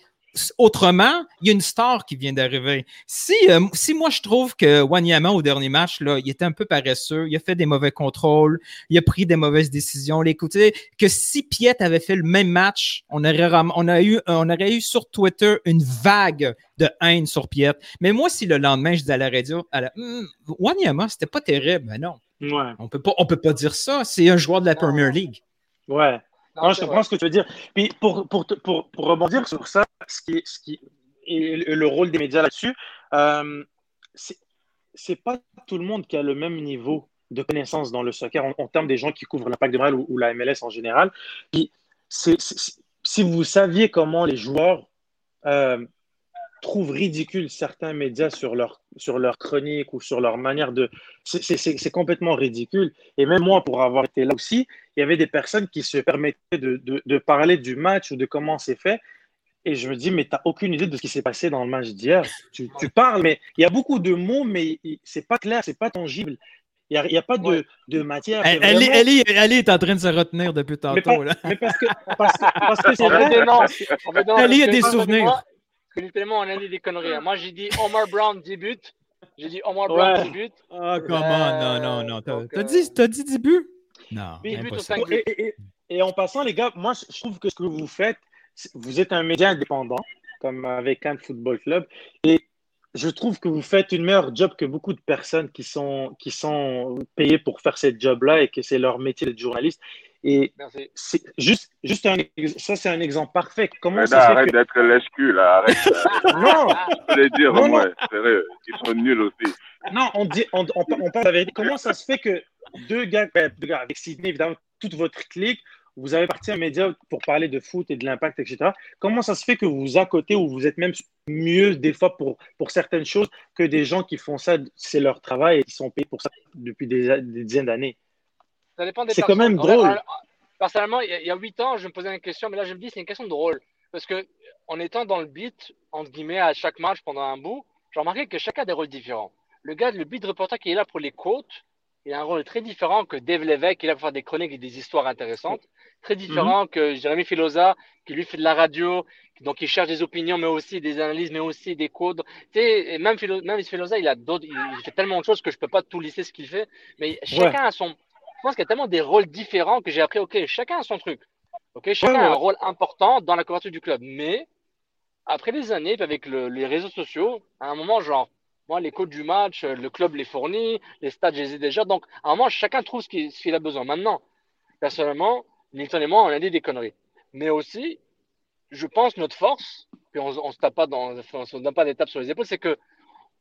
autrement, il y a une star qui vient d'arriver. Si, euh, si moi je trouve que Wanyama au dernier match, là, il était un peu paresseux, il a fait des mauvais contrôles, il a pris des mauvaises décisions. L'écouter, que si Piet avait fait le même match, on aurait, on, a eu, on aurait eu sur Twitter une vague de haine sur Piet. Mais moi, si le lendemain je dis à la radio, à la, hmm, Wanyama, c'était pas terrible, mais non. On peut pas, on peut pas dire ça. C'est un joueur de la Premier League. Ouais. Non, je comprends ce que tu veux dire. Puis pour, pour, pour, pour rebondir sur ça, ce qui, ce qui et le rôle des médias là-dessus, euh, c'est pas tout le monde qui a le même niveau de connaissance dans le soccer en, termes des gens qui couvrent l'impact de Montréal ou, la MLS en général. Puis si vous saviez comment les joueurs euh, trouvent ridicule certains médias sur leur, sur leur chronique ou sur leur manière de... C'est complètement ridicule. Et même moi, pour avoir été là aussi, il y avait des personnes qui se permettaient de, de, de parler du match ou de comment c'est fait. Et je me dis, mais tu n'as aucune idée de ce qui s'est passé dans le match d'hier. Tu, tu, parles, mais il y a beaucoup de mots, mais c'est pas clair, c'est pas tangible. Il n'y a, a, pas de, de matière. Elle, elle, est, elle, est, en train de se retenir depuis tantôt. Mais, là. mais parce que parce que, parce que c'est vrai. Elle a des souvenirs littéralement, on a dit des conneries. Hein. Moi, j'ai dit Omar Brown débute. J'ai dit Omar Brown débute. Ah, comment? Non, non, non. T'as euh, dit, as dit début? Non. Et, et, en passant, les gars, moi, je trouve que ce que vous faites, vous êtes un média indépendant, comme avec un Football Club. Et je trouve que vous faites une meilleure job que beaucoup de personnes qui sont, qui sont payées pour faire ce job-là et que c'est leur métier de journaliste. Et c'est juste, juste un, ça, c'est un exemple parfait. Comment ça arrête d'être l'escu, là. Arrête. non. Je voulais dire, non, c'est vrai, ils sont nuls aussi. Non, on, dit, on, on, on parle la vérité. Comment ça se fait que deux gars, ben, deux gars avec Sydney, évidemment, toute votre clique, vous avez parti à un média pour parler de foot et de l'impact, etc. Comment ça se fait que vous à côté ou vous êtes même mieux des fois pour, pour certaines choses que des gens qui font ça, c'est leur travail et qui sont payés pour ça depuis des, des dizaines d'années? Ça dépend des C'est quand même drôle. personnellement, il y a huit ans, je me posais une question, mais là, je me dis, c'est une question drôle. Parce que en étant dans le beat, entre guillemets, à chaque match pendant un bout, j'ai remarqué que chacun a des rôles différents. Le gars, le beat reporter qui est là pour les côtes, il a un rôle très différent que Dave Lévesque, qui est là pour faire des chroniques et des histoires intéressantes. Très différent mhm. que Jérémy Filosa, qui lui fait de la radio, donc il cherche des opinions, mais aussi des analyses, mais aussi des codes. Tu sais, même, même Filosa, il a d'autres, il fait tellement de choses que je peux pas tout lister ce qu'il fait. Mais chacun a son, je pense qu'il y a tellement des rôles différents que j'ai appris, ok, chacun a son truc. Ok, chacun a un rôle important dans la couverture du club. Mais après des années, avec les réseaux sociaux, à un moment, genre, moi, les codes du match, le club les fournit, les stades, je les ai déjà. Donc, à un moment, chacun trouve ce qu'il a besoin. Maintenant, personnellement, Nilton et moi, on a dit des conneries. Mais aussi, je pense notre force, puis on, on se tape pas dans, on se donne pas des tapes sur les épaules, c'est que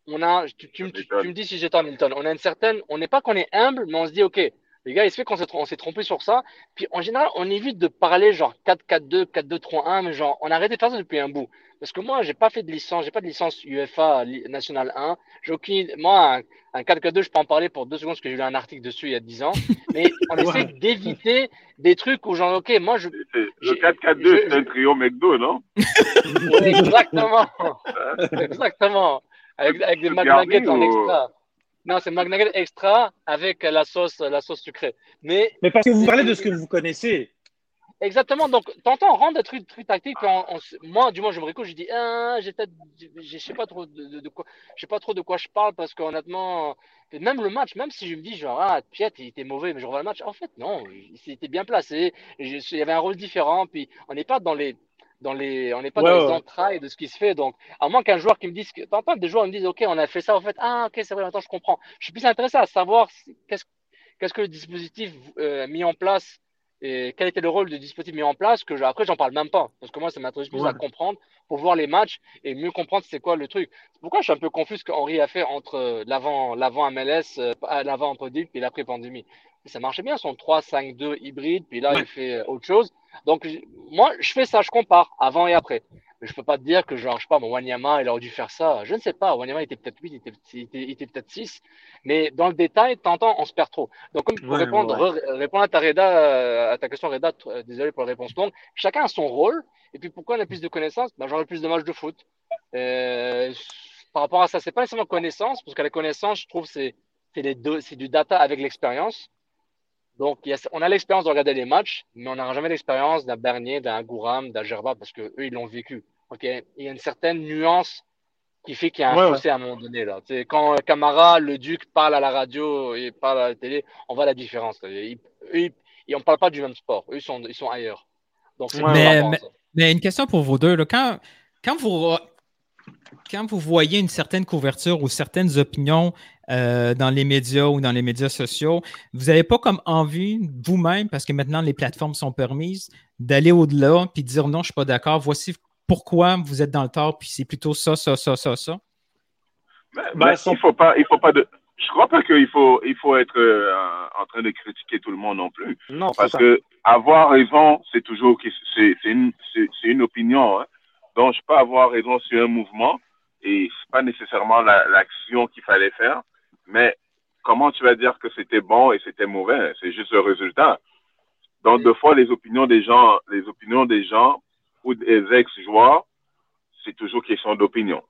on a, tu, tu, me dis si j'étais en Nilton, on a une certaine, on n'est pas qu'on est humble, mais on se dit, ok, les gars, il se fait qu'on s'est trompé sur ça. Puis en général, on évite de parler genre 4-4-2, 4-2-3-1, mais genre, on a arrêté de faire ça depuis un bout. Parce que moi, j'ai pas fait de licence, j'ai pas de licence UFA National 1. J'ai aucune, moi, un, 4-4-2, je peux en parler pour deux secondes parce que j'ai lu un article dessus il y a 10 ans. Mais on essaie d'éviter des trucs où genre, ok, moi, je. Le 4-4-2, c'est un trio McDo, non? Exactement. Exactement. Avec, avec des McNuggets en extra. Non, c'est McNugget extra avec la sauce, la sauce sucrée. Mais, mais parce que vous parlez de ce que vous connaissez. Exactement. Donc, t'entends, on rentre des trucs, trucs tactiques. moi, du moins, je me récoute, je dis, ah, j'ai peut-être, je sais pas trop de, quoi, je sais pas trop de quoi je parle parce qu'honnêtement, même le match, même si je me dis, genre, ah, Piet, il était mauvais, mais je revois le match. En fait, non, il était bien placé. il y avait un rôle différent. Puis, on n'est pas dans les, dans les, on n'est pas dans les entrailles de ce qui se fait. Donc, à moins qu'un joueur qui me dise, t'entends des joueurs me disent, OK, on a fait ça, en fait, ah, OK, c'est vrai, maintenant je comprends. Je suis plus intéressé à savoir qu'est-ce, qu'est-ce que le dispositif euh, mis en place et quel était le rôle du dispositif mis en place que je, après j'en parle même pas. Parce que moi ça m'intéresse plus à comprendre pour voir les matchs et mieux comprendre c'est quoi le truc. Pourquoi je suis un peu confus ce qu'Henri a fait entre euh, l'avant l'avant MLS euh, l'avant Covid et l'après pandémie ça marchait bien son 3-5-2 hybride puis là il fait euh, autre chose. Donc moi je fais ça je compare avant et après. Mais je peux pas te dire que genre je sais pas mon Wanyama il aurait dû faire ça. Je ne sais pas Wanyama était peut-être 8 il était, peut-être 6 mais dans le détail t'entends on se perd trop. Donc comme pour répondre répondre à ta Reda à ta question Reda désolé pour la réponse longue. Chacun a son rôle. Et puis pourquoi on a plus de connaissances? Ben, j'aurais plus de matchs de foot. Euh, par rapport à ça c'est pas nécessairement connaissance parce que la connaissance je trouve c'est c'est du data avec l'expérience donc, on a l'expérience de regarder les matchs, mais on n'a jamais l'expérience d'un Bernier, d'un Gouram, d'un Gerba, parce qu'eux, ils l'ont vécu. Ok, Il y a une certaine nuance qui fait qu'il y a un fossé à un moment donné. Là. quand Camara, le Duc parle à la radio et parle à la télé, on voit la différence. Ils, on ne parle pas du même sport. Eux, ils sont, ils sont ailleurs. Donc, mais, mais, une question pour vous deux. Là. Quand, quand vous quand vous voyez une certaine couverture ou certaines opinions euh, dans les médias ou dans les médias sociaux, vous n'avez pas comme envie vous-même, parce que maintenant les plateformes sont permises, d'aller au-delà puis de dire non, je ne suis pas d'accord, voici pourquoi vous êtes dans le tort, puis c'est plutôt ça, ça, ça, ça, ça? Ben, ben, il faut pas, il faut pas de. Je crois pas qu'il faut, il faut être euh, en train de critiquer tout le monde non plus. Non, parce que avoir raison, c'est toujours, c'est une, une opinion. Hein. Donc, je peux avoir raison sur un mouvement et c'est pas nécessairement l'action qu'il fallait faire, mais comment tu vas dire que c'était bon et c'était mauvais? C'est juste le résultat. Donc, deux fois, les opinions des gens, les opinions des gens ou des ex-joueurs, c'est toujours question d'opinion.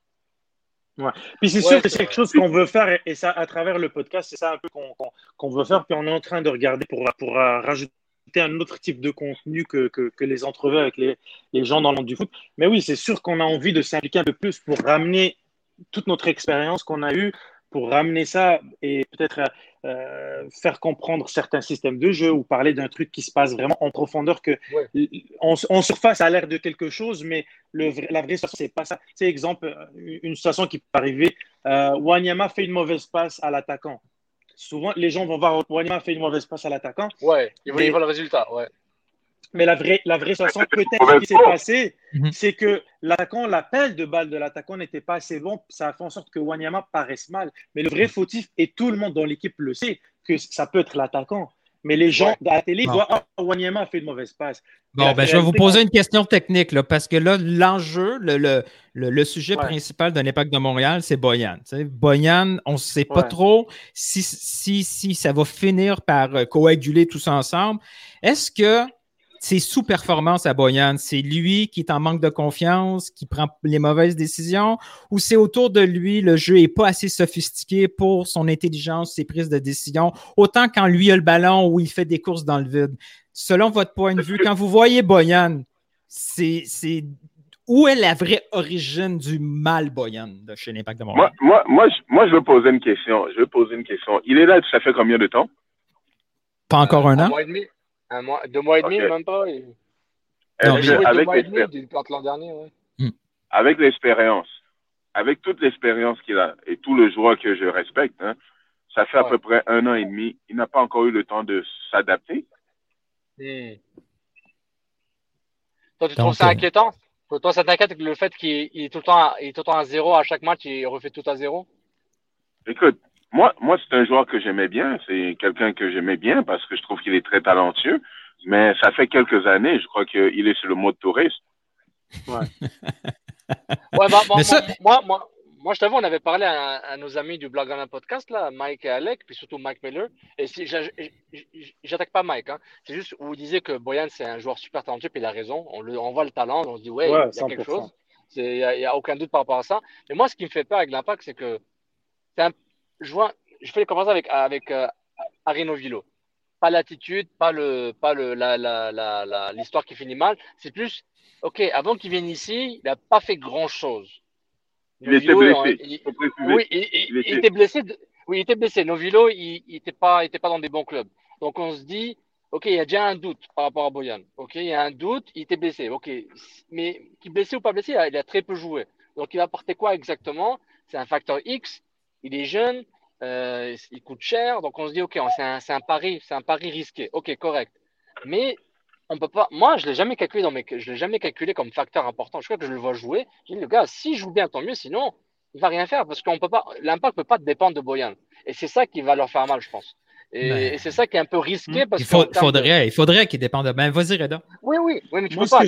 Ouais. Puis c'est sûr que c'est quelque chose qu'on veut faire et, ça, à travers le podcast, c'est ça un peu qu'on veut faire. Puis on est en train de regarder pour, pour rajouter un autre type de contenu que, que, les entrevues avec les, les, gens dans le monde du foot. Mais oui, c'est sûr qu'on a envie de s'impliquer un peu plus pour ramener toute notre expérience qu'on a eue, pour ramener ça et peut-être euh, faire comprendre certains systèmes de jeu ou parler d'un truc qui se passe vraiment en profondeur que en, surface ça a l'air de quelque chose mais le, la vraie situation c'est pas ça c'est exemple une situation qui peut arriver euh, Wanyama fait une mauvaise passe à l'attaquant souvent, les gens vont voir Wanyama fait une mauvaise passe à l'attaquant. Ouais, ils voient, le résultat, ouais. Mais la vraie, la vraie façon, peut-être, ce qui s'est passé, mhm. c'est que l'attaquant, l'appel de balle de l'attaquant n'était pas assez bon. Ça a fait en sorte que Wanyama paraisse mal. Mais le vrai fautif, et tout le monde dans l'équipe le sait, que ça peut être l'attaquant. Mais les gens à la télé voient Ah, Wanyama a fait de mauvaises passes. Bon, ben, je vais vous poser une question technique, là, parce que là, l'enjeu, le, le, sujet principal de l'Impact de Montréal, c'est Boyan. Boyan, on ne sait pas trop si, si, si ça va finir par euh, coaguler tous ensemble. Est-ce que c'est sous-performance à Boyan, c'est lui qui est en manque de confiance, qui prend les mauvaises décisions, ou c'est autour de lui, le jeu n'est pas assez sophistiqué pour son intelligence, ses prises de décision, autant quand lui a le ballon ou il fait des courses dans le vide selon votre point de vue, quand vous voyez Boyan, c'est où est la vraie origine du mal Boyan de chez l'Impact de Montréal? Moi, moi, moi, je, veux poser une question. Je veux poser une question. Il est là, ça fait combien de temps? Pas encore un, an? Un mois et demi. Un mois, deux mois et demi, même pas. avec l'expérience, avec toute l'expérience qu'il a et tout le joueur que je respecte, hein, ça fait à peu près un an et demi. Il n'a pas encore eu le temps de s'adapter. Hmm. Toi, tu trouves ça euh, inquiétant? Toi, ça t'inquiète le fait qu'il est, tout le temps, il est tout le temps à zéro à chaque match, il refait tout à zéro? Écoute, moi, moi c'est un joueur que j'aimais bien. C'est quelqu'un que j'aimais bien parce que je trouve qu'il est très talentueux. Mais ça fait quelques années, je crois qu'il est sur le mode touriste. Ouais. ouais bah, moi, moi, moi, je t'avoue, on avait parlé à, nos amis du Blog en podcast, là, Mike et Alec, puis surtout Mike Miller. Et si j'attaque pas Mike, hein, c'est juste où vous disiez que Boyan, c'est un joueur super talentueux, puis il a raison. On, le, on voit le talent, on se dit, ouais, il y a quelque chose. Il n'y a, aucun doute par rapport à ça. Mais moi, ce qui me fait peur avec l'impact, c'est que un, je, vois, je fais les comparaisons avec, avec euh, Arino Vilo. Pas l'attitude, pas le, pas le, l'histoire qui finit mal. C'est plus, OK, avant qu'il vienne ici, il n'a pas fait grand chose. Il était blessé. oui, il, était... blessé. Oui, il était blessé. Novilo, il n'était pas, était pas dans des bons clubs. Donc on se dit, ok, il y a déjà un doute par rapport à Boyan. Ok, il y a un doute, il était blessé. Ok, mais qui blessé ou pas blessé, il a, très peu joué. Donc il va apporter quoi exactement? C'est un facteur X. Il est jeune, euh, il coûte cher. Donc on se dit, ok, c'est un, un pari, c'est un pari risqué. Ok, correct. Mais on peut pas. Moi, je l'ai jamais calculé dans mes, je l'ai jamais calculé comme facteur important. Je crois que je le vois jouer. Je dis, le gars, s'il joue bien, tant mieux. Sinon, il va rien faire parce qu'on peut pas. L'impact peut pas dépendre de Boyan. Et c'est ça qui va leur faire mal, je pense. Et, c'est ça qui est un peu risqué parce il faudrait, il faudrait qu'il dépende de. Ben, vas-y, Reda. Oui, oui, oui, mais tu peux pas.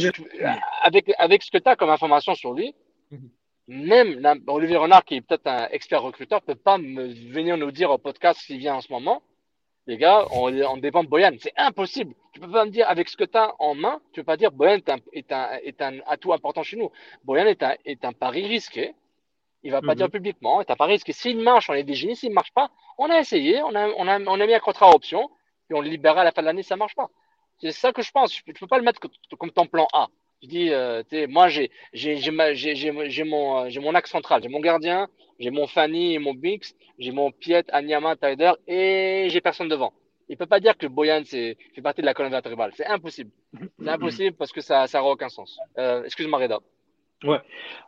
avec, avec ce que tu as comme information sur lui, mhm. Même Olivier Renard, qui est peut-être un expert recruteur, peut pas me venir nous dire au podcast s'il vient en ce moment les gars, on, on dépend de Boyan. C'est impossible. Tu peux pas me dire, avec ce que tu as en main, tu peux pas dire Boyan est un, est un, atout important chez nous. Boyan est un, est un pari risqué. Il va pas mhm. dire publiquement, est un pari risqué. S'il marche, on est des génies. S'il marche pas, on a essayé, on a, on a, on a mis un contrat à option, et on le libérera à la fin de l'année, ça marche pas. C'est ça que je pense. Tu peux pas le mettre comme ton plan A. Je dis, euh, moi, j'ai mon, euh, mon axe central, j'ai mon gardien, j'ai mon Fanny et mon Bix, j'ai mon Piet, Anyama, Tider et j'ai personne devant. Il peut pas dire que Boyan fait partie de la colonne vertébrale. C'est impossible. C'est impossible parce que ça n'a aucun sens. Euh, Excuse-moi, Reda. Ouais.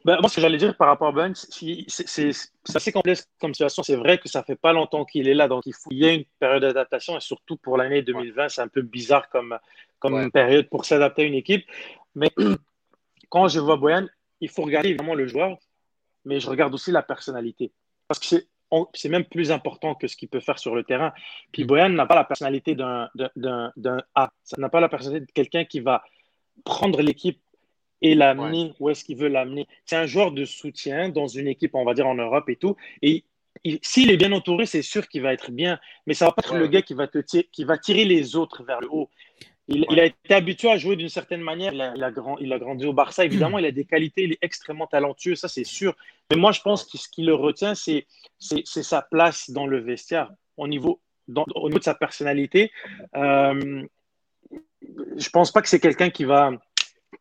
Ben, moi, ce que j'allais dire par rapport à Boyan, c'est assez complexe comme situation. C'est vrai que ça fait pas longtemps qu'il est là, donc il, faut, il y a une période d'adaptation et surtout pour l'année 2020, c'est un peu bizarre comme, comme période pour s'adapter à une équipe. Mais quand je vois Boyan, il faut regarder évidemment le joueur, mais je regarde aussi la personnalité. Parce que c'est même plus important que ce qu'il peut faire sur le terrain. Puis Boyan n'a pas la personnalité d'un A. Ça n'a pas la personnalité de quelqu'un qui va prendre l'équipe et l'amener où est-ce qu'il veut l'amener. C'est un joueur de soutien dans une équipe, on va dire, en Europe et tout. Et s'il est bien entouré, c'est sûr qu'il va être bien. Mais ça va pas être le gars qui va, te qui va tirer les autres vers le haut. Il, a été habitué à jouer d'une certaine manière. Il a, grandi au Barça, évidemment. Il a des qualités, il est extrêmement talentueux, ça c'est sûr. Mais moi, je pense que ce qui le retient, c'est sa place dans le vestiaire au niveau, au niveau de sa personnalité. Euh, je pense pas que c'est quelqu'un qui va,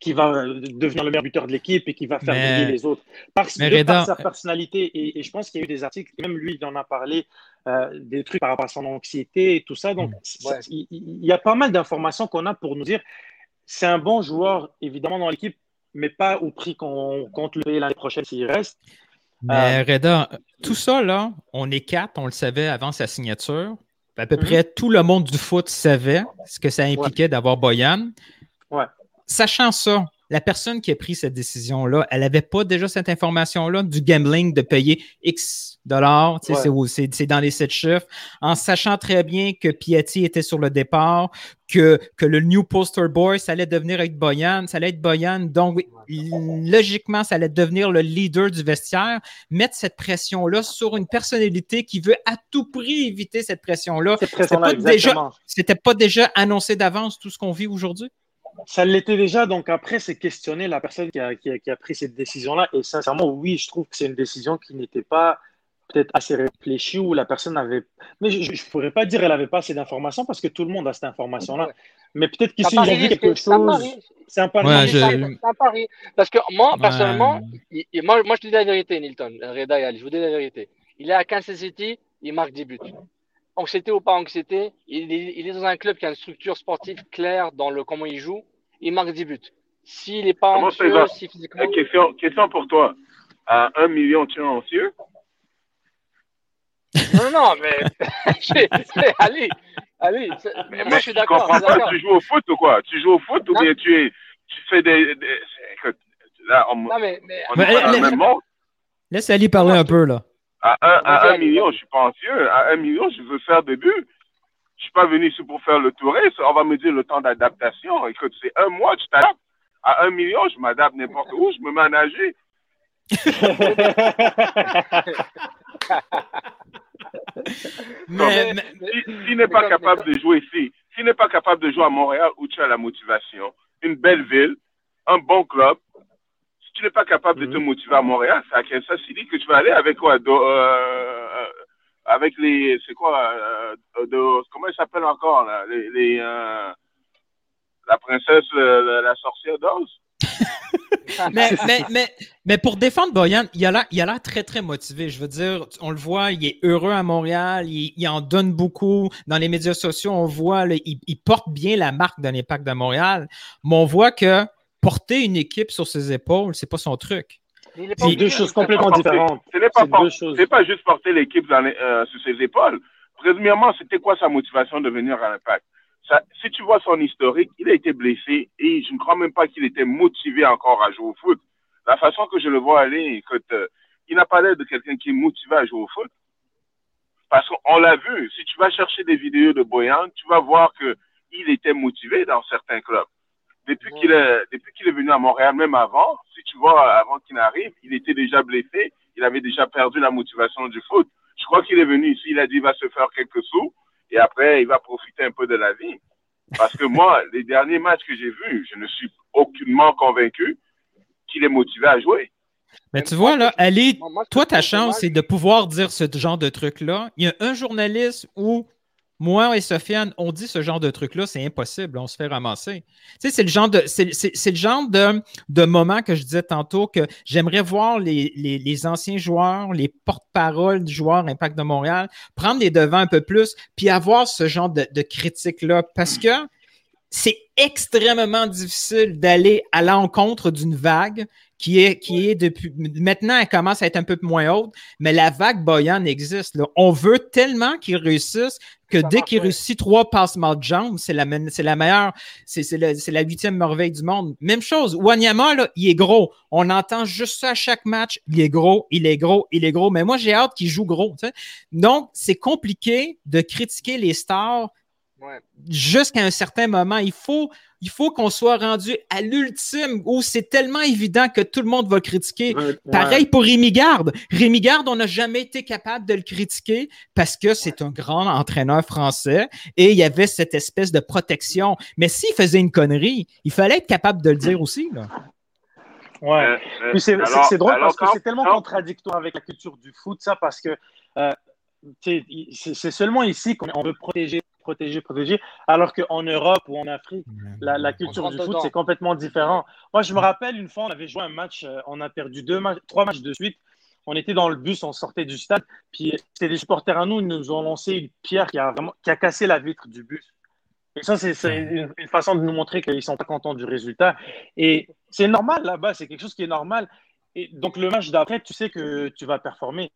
qui va devenir le meilleur buteur de l'équipe et qui va faire briller les autres. Parce, que par sa personnalité, et, je pense qu'il y a eu des articles, même lui, il en a parlé, euh, des trucs par rapport à son anxiété et tout ça. Donc, mm. il, y a pas mal d'informations qu'on a pour nous dire c'est un bon joueur, évidemment, dans l'équipe, mais pas au prix qu'on compte le payer l'année prochaine s'il reste. Mais euh, Reda, tout ça, là, on est quatre, on le savait avant sa signature. À peu mm-hmm. près tout le monde du foot savait ce que ça impliquait d'avoir Boyan. Ouais. Sachant ça, la personne qui a pris cette décision-là, elle n'avait pas déjà cette information-là du gambling de payer X dollars, c'est dans les sept chiffres, en sachant très bien que Piatti était sur le départ, que, que le new poster boy, ça allait devenir avec Boyan, ça allait être Boyan, donc logiquement, ça allait devenir le leader du vestiaire, mettre cette pression-là sur une personnalité qui veut à tout prix éviter cette pression-là. C'était pas, déjà, pas déjà annoncé d'avance tout ce qu'on vit aujourd'hui? Ça l'était déjà, donc après, c'est questionner la personne qui a, qui a pris cette décision-là. Et sincèrement, oui, je trouve que c'est une décision qui n'était pas peut-être assez réfléchi ou la personne avait. Mais je ne pourrais pas dire qu'elle n'avait pas assez d'informations parce que tout le monde a cette information-là. Mais peut-être qu'ici, ils ont vu quelque chose. C'est un pari. Pari. Parce que moi, personnellement, moi, moi, je te dis la vérité, Nilton, Reda je vous dis la vérité. Il est à Kansas City, il marque 10 buts. Anxiété ou pas anxiété, il est, il est dans un club qui a une structure sportive claire dans le comment il joue, il marque 10 buts. S'il n'est pas anxieux, si physiquement. Question, question pour toi. À 1 million, tu es anxieux? Non, non, mais, allez, allez. Mais moi, je suis d'accord. Tu joues au foot ou quoi? Tu joues au foot ou bien tu, es, tu fais des. là, on, non, mais, mais, on est dans le même monde. Laisse Ali parler un peu, là. À 1 à un million, je suis pas anxieux. À 1 million, je veux faire des buts. Je suis pas venu ici pour faire le touriste. On va me dire le temps d'adaptation. Écoute, c'est un mois, tu t'adaptes. À 1 million, je m'adapte n'importe où. Je me mets à nager. mais, S'il n'est pas capable de jouer ici, s'il n'est pas capable de jouer à Montréal où tu as la motivation, une belle ville, un bon club, si tu n'es pas capable de te mhm. motiver à Montréal, c'est à Kansas City que tu vas aller avec quoi euh, euh, Avec les. C'est quoi euh, de, Comment il s'appelle encore là, les, La princesse, la sorcière d'Oz? Mais, mais, mais, mais, pour défendre Boyan, il a l'air très, très motivé. Je veux dire, on le voit, il est heureux à Montréal, il, en donne beaucoup. Dans les médias sociaux, on voit, il, porte bien la marque d'un impact de Montréal, mais on voit que porter une équipe sur ses épaules, c'est pas son truc. C'est deux choses complètement différentes. Ce n'est pas, pas, juste porter l'équipe euh, sur ses épaules. Premièrement, c'était quoi sa motivation de venir à l'impact? si tu vois son historique, il a été blessé et je ne crois même pas qu'il était motivé encore à jouer au foot. La façon que je le vois aller, écoute, euh, il n'a pas l'air de quelqu'un qui est motivé à jouer au foot. Parce qu'on l'a vu, si tu vas chercher des vidéos de Boyan, tu vas voir qu'il était motivé dans certains clubs. Depuis qu'il est, depuis qu'il est venu à Montréal, même avant, si tu vois, avant qu'il n'arrive, il était déjà blessé, il avait déjà perdu la motivation du foot. Je crois qu'il est venu ici, il a dit il va se faire quelques sous, et après, il va profiter un peu de la vie. Parce que moi, les derniers matchs que j'ai vus, je ne suis aucunement convaincu qu'il est motivé à jouer. Mais tu vois, là, Ali, toi, ta chance, c'est de pouvoir dire ce genre de truc-là. Il y a un journaliste où moi et Sofiane, on dit ce genre de truc-là, c'est impossible, on se fait ramasser. C'est le genre de, moment que je disais tantôt que j'aimerais voir les, anciens joueurs, les porte-paroles du joueur Impact de Montréal prendre les devants un peu plus, puis avoir ce genre de, de critique-là, parce que c'est extrêmement difficile d'aller à l'encontre d'une vague qui est, qui est depuis. Maintenant, elle commence à être un peu moins haute, mais la vague Boyan existe. On veut tellement qu'il réussisse que dès qu'il réussit trois passes mal jambes, c'est la, c'est la meilleure, c'est, la, huitième merveille du monde. Même chose, Wanyama, là, il est gros. On entend juste ça à chaque match. Il est gros, il est gros, il est gros. Mais moi, j'ai hâte qu'il joue gros. Donc, c'est compliqué de critiquer les stars jusqu'à un certain moment. Il faut il faut qu'on soit rendu à l'ultime où c'est tellement évident que tout le monde va critiquer. Pareil pour Rémi Garde. Rémi Garde, on n'a jamais été capable de le critiquer parce que c'est un grand entraîneur français et il y avait cette espèce de protection. Mais s'il faisait une connerie, il fallait être capable de le dire aussi. Là. Ouais. Euh, euh, c'est drôle parce que c'est tellement contradictoire avec la culture du foot, ça, parce que euh, c'est seulement ici qu'on veut protéger protéger, protéger. Alors qu'en Europe ou en Afrique, la, culture du foot, c'est complètement différent. Moi, je me rappelle une fois, on avait joué un match, euh, on a perdu deux matchs, trois matchs de suite. On était dans le bus, on sortait du stade, puis c'était des supporters à nous, ils nous ont lancé une pierre qui a, vraiment, qui a cassé la vitre du bus. Et ça, c'est une, une, façon de nous montrer qu'ils ne sont pas contents du résultat. Et c'est normal là-bas, c'est quelque chose qui est normal. Et donc, le match d'après, tu sais que tu vas performer.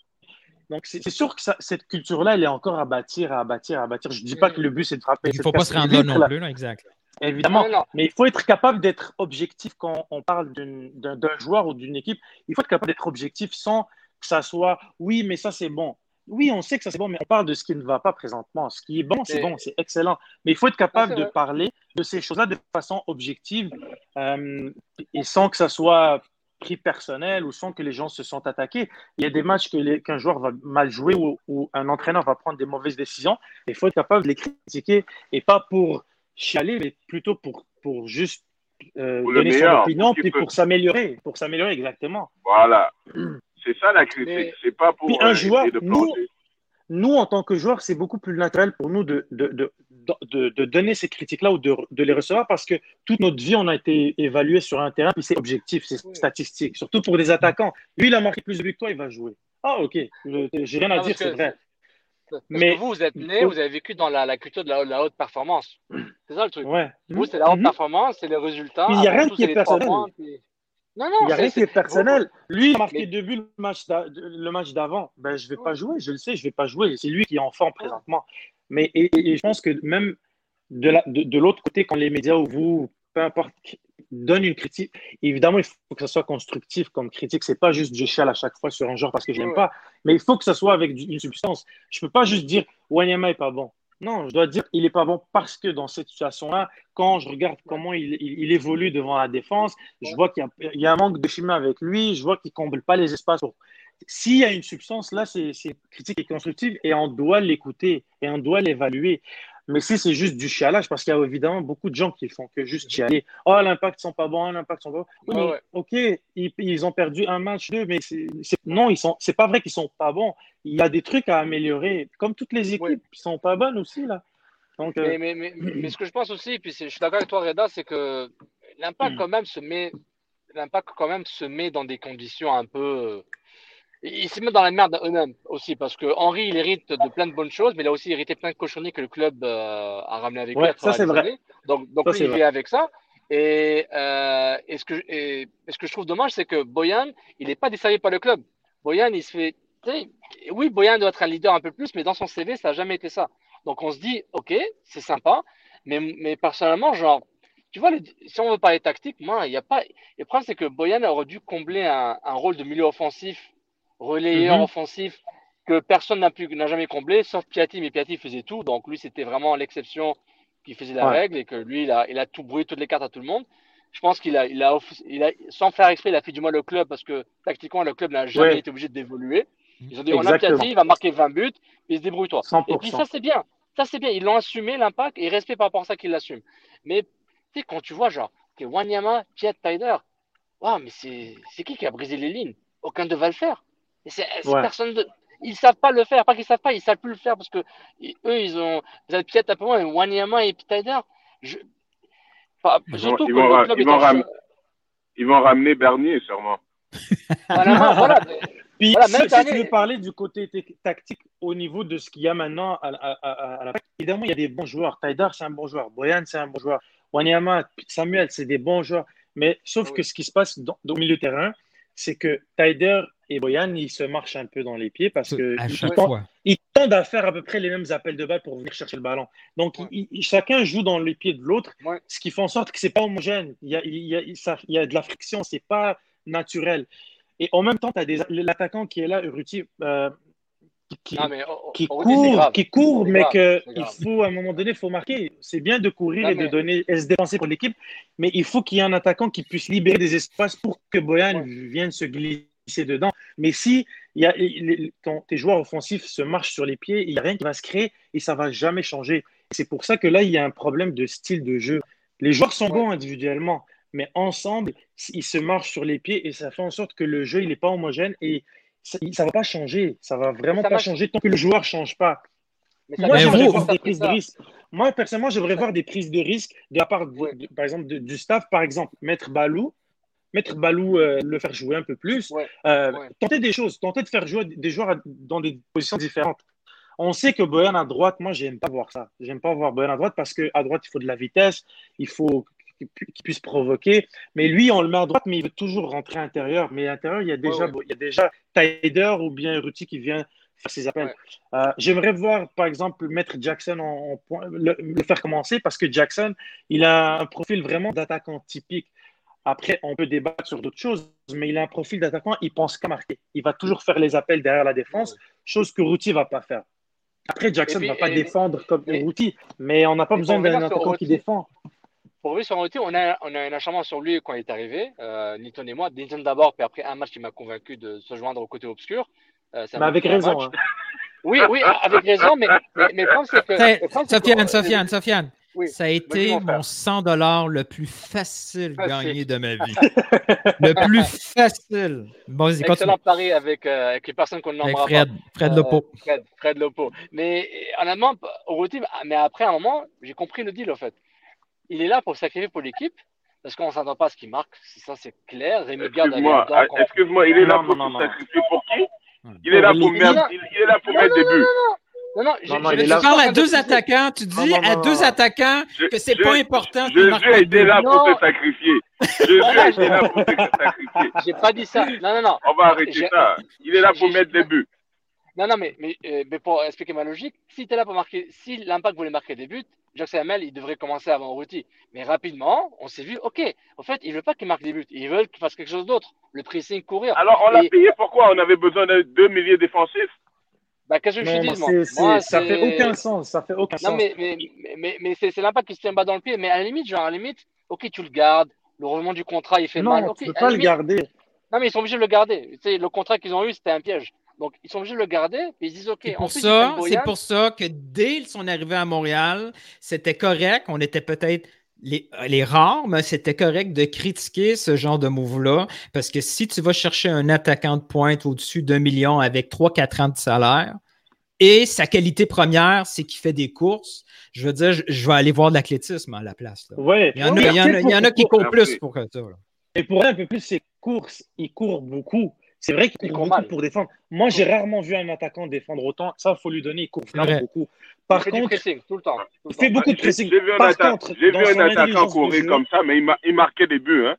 Donc, c'est sûr que cette culture-là, elle est encore à bâtir, à bâtir, à bâtir. Je ne dis pas que le but, c'est de frapper. Il ne faut pas se rendre là non plus, là, exact. Évidemment, mais il faut être capable d'être objectif quand on parle d'un joueur ou d'une équipe. Il faut être capable d'être objectif sans que ça soit oui, mais ça c'est bon. Oui, on sait que ça c'est bon, mais on parle de ce qui ne va pas présentement. Ce qui est bon, c'est bon, c'est excellent. Mais il faut être capable de parler de ces choses-là de façon objective euh, et sans que ça soit pris personnel ou sans que les gens se sentent attaqués. Il y a des matchs qu'un joueur va mal jouer ou, un entraîneur va prendre des mauvaises décisions. Il faut être capable de les critiquer et pas pour chialer, mais plutôt pour, pour juste euh, donner son opinion puis pour s'améliorer. Pour s'améliorer, exactement. Voilà. C'est ça la critique. C'est pas pour. un euh, joueur, nous, nous, en tant que joueurs, c'est beaucoup plus naturel pour nous de, de, de, de donner ces critiques-là ou de, les recevoir parce que toute notre vie, on a été évalué sur un terrain, puis c'est objectif, c'est statistique, surtout pour des attaquants. Lui, il a marqué plus de buts que toi, il va jouer. Ah, ok, j'ai rien à dire, c'est vrai. mais vous, vous êtes né, vous avez vécu dans la, la culture de la, haute performance. C'est ça le truc. Vous, c'est la haute mhm. performance, c'est les résultats. Il n'y a rien qui est personnel. Non, non, il n'y a rien qui est personnel. Lui, il a marqué deux buts le match d'avant. Ben, je ne vais pas jouer, je le sais, je ne vais pas jouer. C'est lui qui est en forme présentement. Mais et, je pense que même de l'autre de, de côté, quand les médias ou vous, peu importe, donnent une critique, évidemment, il faut que ça soit constructif comme critique. Ce n'est pas juste je chiale à chaque fois sur un genre parce que je n'aime pas. Mais il faut que ça soit avec une substance. Je ne peux pas juste dire Wanyama n'est pas bon. Non, je dois dire qu'il n'est pas bon parce que dans cette situation-là, quand je regarde comment il, évolue devant la défense, je vois qu'il y, a un manque de chemin avec lui, je vois qu'il ne comble pas les espaces. S'il y a une substance, là, c'est critique et constructive et on doit l'écouter et on doit l'évaluer. Mais si c'est juste du chialage, parce qu'il y a évidemment beaucoup de gens qui font que juste chialer. Oh, l'impact sont pas bons, l'impact sont pas bons. ok, ils, ont perdu un match, deux, mais c'est, non, ils sont, c'est pas vrai qu'ils sont pas bons. Il y a des trucs à améliorer, comme toutes les équipes qui sont pas bonnes aussi là. Donc, euh, mais, mais, mais, ce que je pense aussi, puis je suis d'accord avec toi, Reda, c'est que l'impact hmm. quand même se met, l'impact quand même se met dans des conditions un peu il se met dans la merde eux-mêmes aussi parce que Henri il hérite de plein de bonnes choses, mais il a aussi hérité plein de cochonneries que le club euh, a ramené avec lui. Ça c'est vrai. Donc, donc il vit avec ça. Et, euh, et, ce que, et, ce que je trouve dommage, c'est que Boyan, il n'est pas desservi par le club. Boyan, il se fait. Oui, Boyan doit être un leader un peu plus, mais dans son CV, ça n'a jamais été ça. Donc on se dit, ok, c'est sympa, mais, mais personnellement, genre, tu vois, si on veut parler tactique, moi, il n'y a pas. Le problème, c'est que Boyan aurait dû combler un, un rôle de milieu offensif relayeur mhm. offensif que personne n'a jamais comblé, sauf Piatti, mais Piatti faisait tout, donc lui c'était vraiment l'exception qui faisait la règle et que lui il a, il a tout brûlé toutes les cartes à tout le monde. Je pense qu'il a, il a, il a, sans faire exprès, il a fait du mal au club parce que tactiquement le club n'a jamais été obligé d'évoluer. Ils ont dit on a Piatti, il va marquer 20 buts, il se débrouille toi. Et puis ça c'est bien, ça c'est bien, ils l'ont assumé l'impact et respect par rapport à ça qu'ils l'assument. Mais tu sais quand tu vois genre que Wanyama, Piat, Tyler, mais c'est qui qui a brisé les lignes? Aucun ne va le faire. Personne de... Ils savent pas le faire, pas qu'ils savent pas, ils savent plus le faire parce que eux, ils ont. Vous êtes peut-être un peu moins, Wanyama et Pitader. Je... ils, vont, ils, vont, ils, vont ram... ils vont ramener Bernier sûrement. voilà, voilà. Puis, voilà, si, si tu veux parler du côté tactique au niveau de ce qu'il y a maintenant à, à, à, la évidemment, il y a des bons joueurs. Tyder, c'est un bon joueur. Boyan, c'est un bon joueur. Wanyama, Samuel, c'est des bons joueurs. Mais sauf que ce qui se passe dans, au milieu de terrain, c'est que Tyder et Boyan, ils se marchent un peu dans les pieds parce que tendent, à faire à peu près les mêmes appels de balle pour venir chercher le ballon. Donc, chacun joue dans les pieds de l'autre, ce qui fait en sorte que c'est pas homogène. Il y a, il y a, il y a de la friction, c'est pas naturel. Et en même temps, tu as l'attaquant qui est là, Ruti, euh, qui, qui, court, qui court mais qu'il faut, à un moment donné, il faut marquer. C'est bien de courir et de donner, et se dépenser pour l'équipe, mais il faut qu'il y ait un attaquant qui puisse libérer des espaces pour que Boyan vienne se glisser dedans. Mais si y a, tes joueurs offensifs se marchent sur les pieds, il n'y a rien qui va se créer et ça ne va jamais changer. C'est pour ça que là, il y a un problème de style de jeu. Les joueurs sont bons individuellement, mais ensemble, ils se marchent sur les pieds et ça fait en sorte que le jeu, il n'est pas homogène et ça ne va pas changer. Ça va vraiment pas changer tant que le joueur ne change pas. Moi, j'aimerais voir des prises de risque. Moi, personnellement, j'aimerais voir des prises de risque de la part, par exemple, du staff. Par exemple, mettre Balou mettre Balou, euh, le faire jouer un peu plus, euh, tenter des choses, tenter de faire jouer des joueurs dans des positions différentes. On sait que Boyan à droite, moi, j'aime pas voir ça. J'aime pas voir Boyan à droite parce qu'à droite, il faut de la vitesse, il faut qu'il puisse provoquer. Mais lui, on le met à droite, mais il veut toujours rentrer à l'intérieur. Mais à l'intérieur, il y a déjà, il y a déjà Tyder ou bien Ruti qui vient ses appels. Euh, j'aimerais voir, par exemple, mettre Jackson en, point, le, faire commencer parce que Jackson, il a un profil vraiment d'attaquant typique. Après, on peut débattre sur d'autres choses, mais il a un profil d'attaquant, il pense qu'à marquer. Il va toujours faire les appels derrière la défense, chose que Routy ne va pas faire. Après, Jackson ne va pas défendre comme Routy, mais on n'a pas besoin d'un attaquant qui défend. Pour revenir sur Routy, on a, on a un acharnement sur lui quand il est arrivé, euh, Newton et moi. Newton d'abord, puis après un match qui m'a convaincu de se joindre au côté obscur. Euh, mais avec raison. Hein. Oui, oui, avec raison, mais, mais, mais c'est que. Sofiane, Sofiane, Sofiane. Ça a été mon 100 dollars le plus facile gagné de ma vie. le plus facile. Bon, vas-y, Excellent pari avec, euh, avec les personnes qu'on nommera Fred, Fred euh, Lopo. Fred, Fred Lopo. Mais honnêtement, au routine, mais après un moment, j'ai compris le deal, en fait. Il est là pour sacrifier pour l'équipe, parce qu'on ne s'entend pas à ce qu'il marque. Ça, c'est clair. Rémi Garde Excuse-moi, excuse-moi, il est là pour sacrifier pour qui? Il est là pour mettre, il est là pour mettre des buts. Non, non, je, non, tu parles à deux attaquants, tu dis à deux attaquants que c'est pas important. Jésus était là pour te sacrifier. Jésus était là pour te sacrifier. J'ai pas dit ça. Non, non, non. On va arrêter ça. Il est là pour mettre des buts. Non, non, mais, mais, euh, mais pour expliquer ma logique, si tu es là pour marquer, si l'impact voulait marquer des buts, Jackson Hamel, il devrait commencer avant Routy. Mais rapidement, on s'est vu, OK, en fait, il ne veut pas qu'il marque des buts. Il veut qu'il fasse quelque chose d'autre. Le pressing, courir. Alors, on l'a payé pourquoi? On avait besoin de deux milliers défensifs bah, qu'est-ce que je dis, moi, Ça fait aucun sens. Ça fait aucun non, mais, mais, mais, mais c'est l'impact qui se tient bas dans le pied. Mais à la limite, genre, à la limite, OK, tu le gardes. Le revenant du contrat, il fait mal. Non, tu ne peux pas le garder. Non, mais ils sont obligés de le garder. Tu sais, le contrat qu'ils ont eu, c'était un piège. Donc, ils sont obligés de le garder, puis ils disent OK. C'est pour, ça, c'est pour ça que dès son arrivée à Montréal, c'était correct. On était peut-être les, les, rares, mais c'était correct de critiquer ce genre de move-là. Parce que si tu vas chercher un attaquant de pointe au-dessus d'un million avec 3-4 ans de salaire, et sa qualité première, c'est qu'il fait des courses. Je veux dire, je, vais aller voir de l'athlétisme à la place. Ouais. Il y en a, il y en a, qui courent plus pour ça. Et pour un peu plus, ses courses, il court beaucoup. C'est vrai qu'il court beaucoup pour défendre. Moi, j'ai rarement vu un attaquant défendre autant. Ça, il faut lui donner. Il court vraiment beaucoup. Par il contre, fait tout le temps. Il fait beaucoup de pressing. J'ai vu un, attaquant courir comme ça, mais il, marquait des buts. Hein.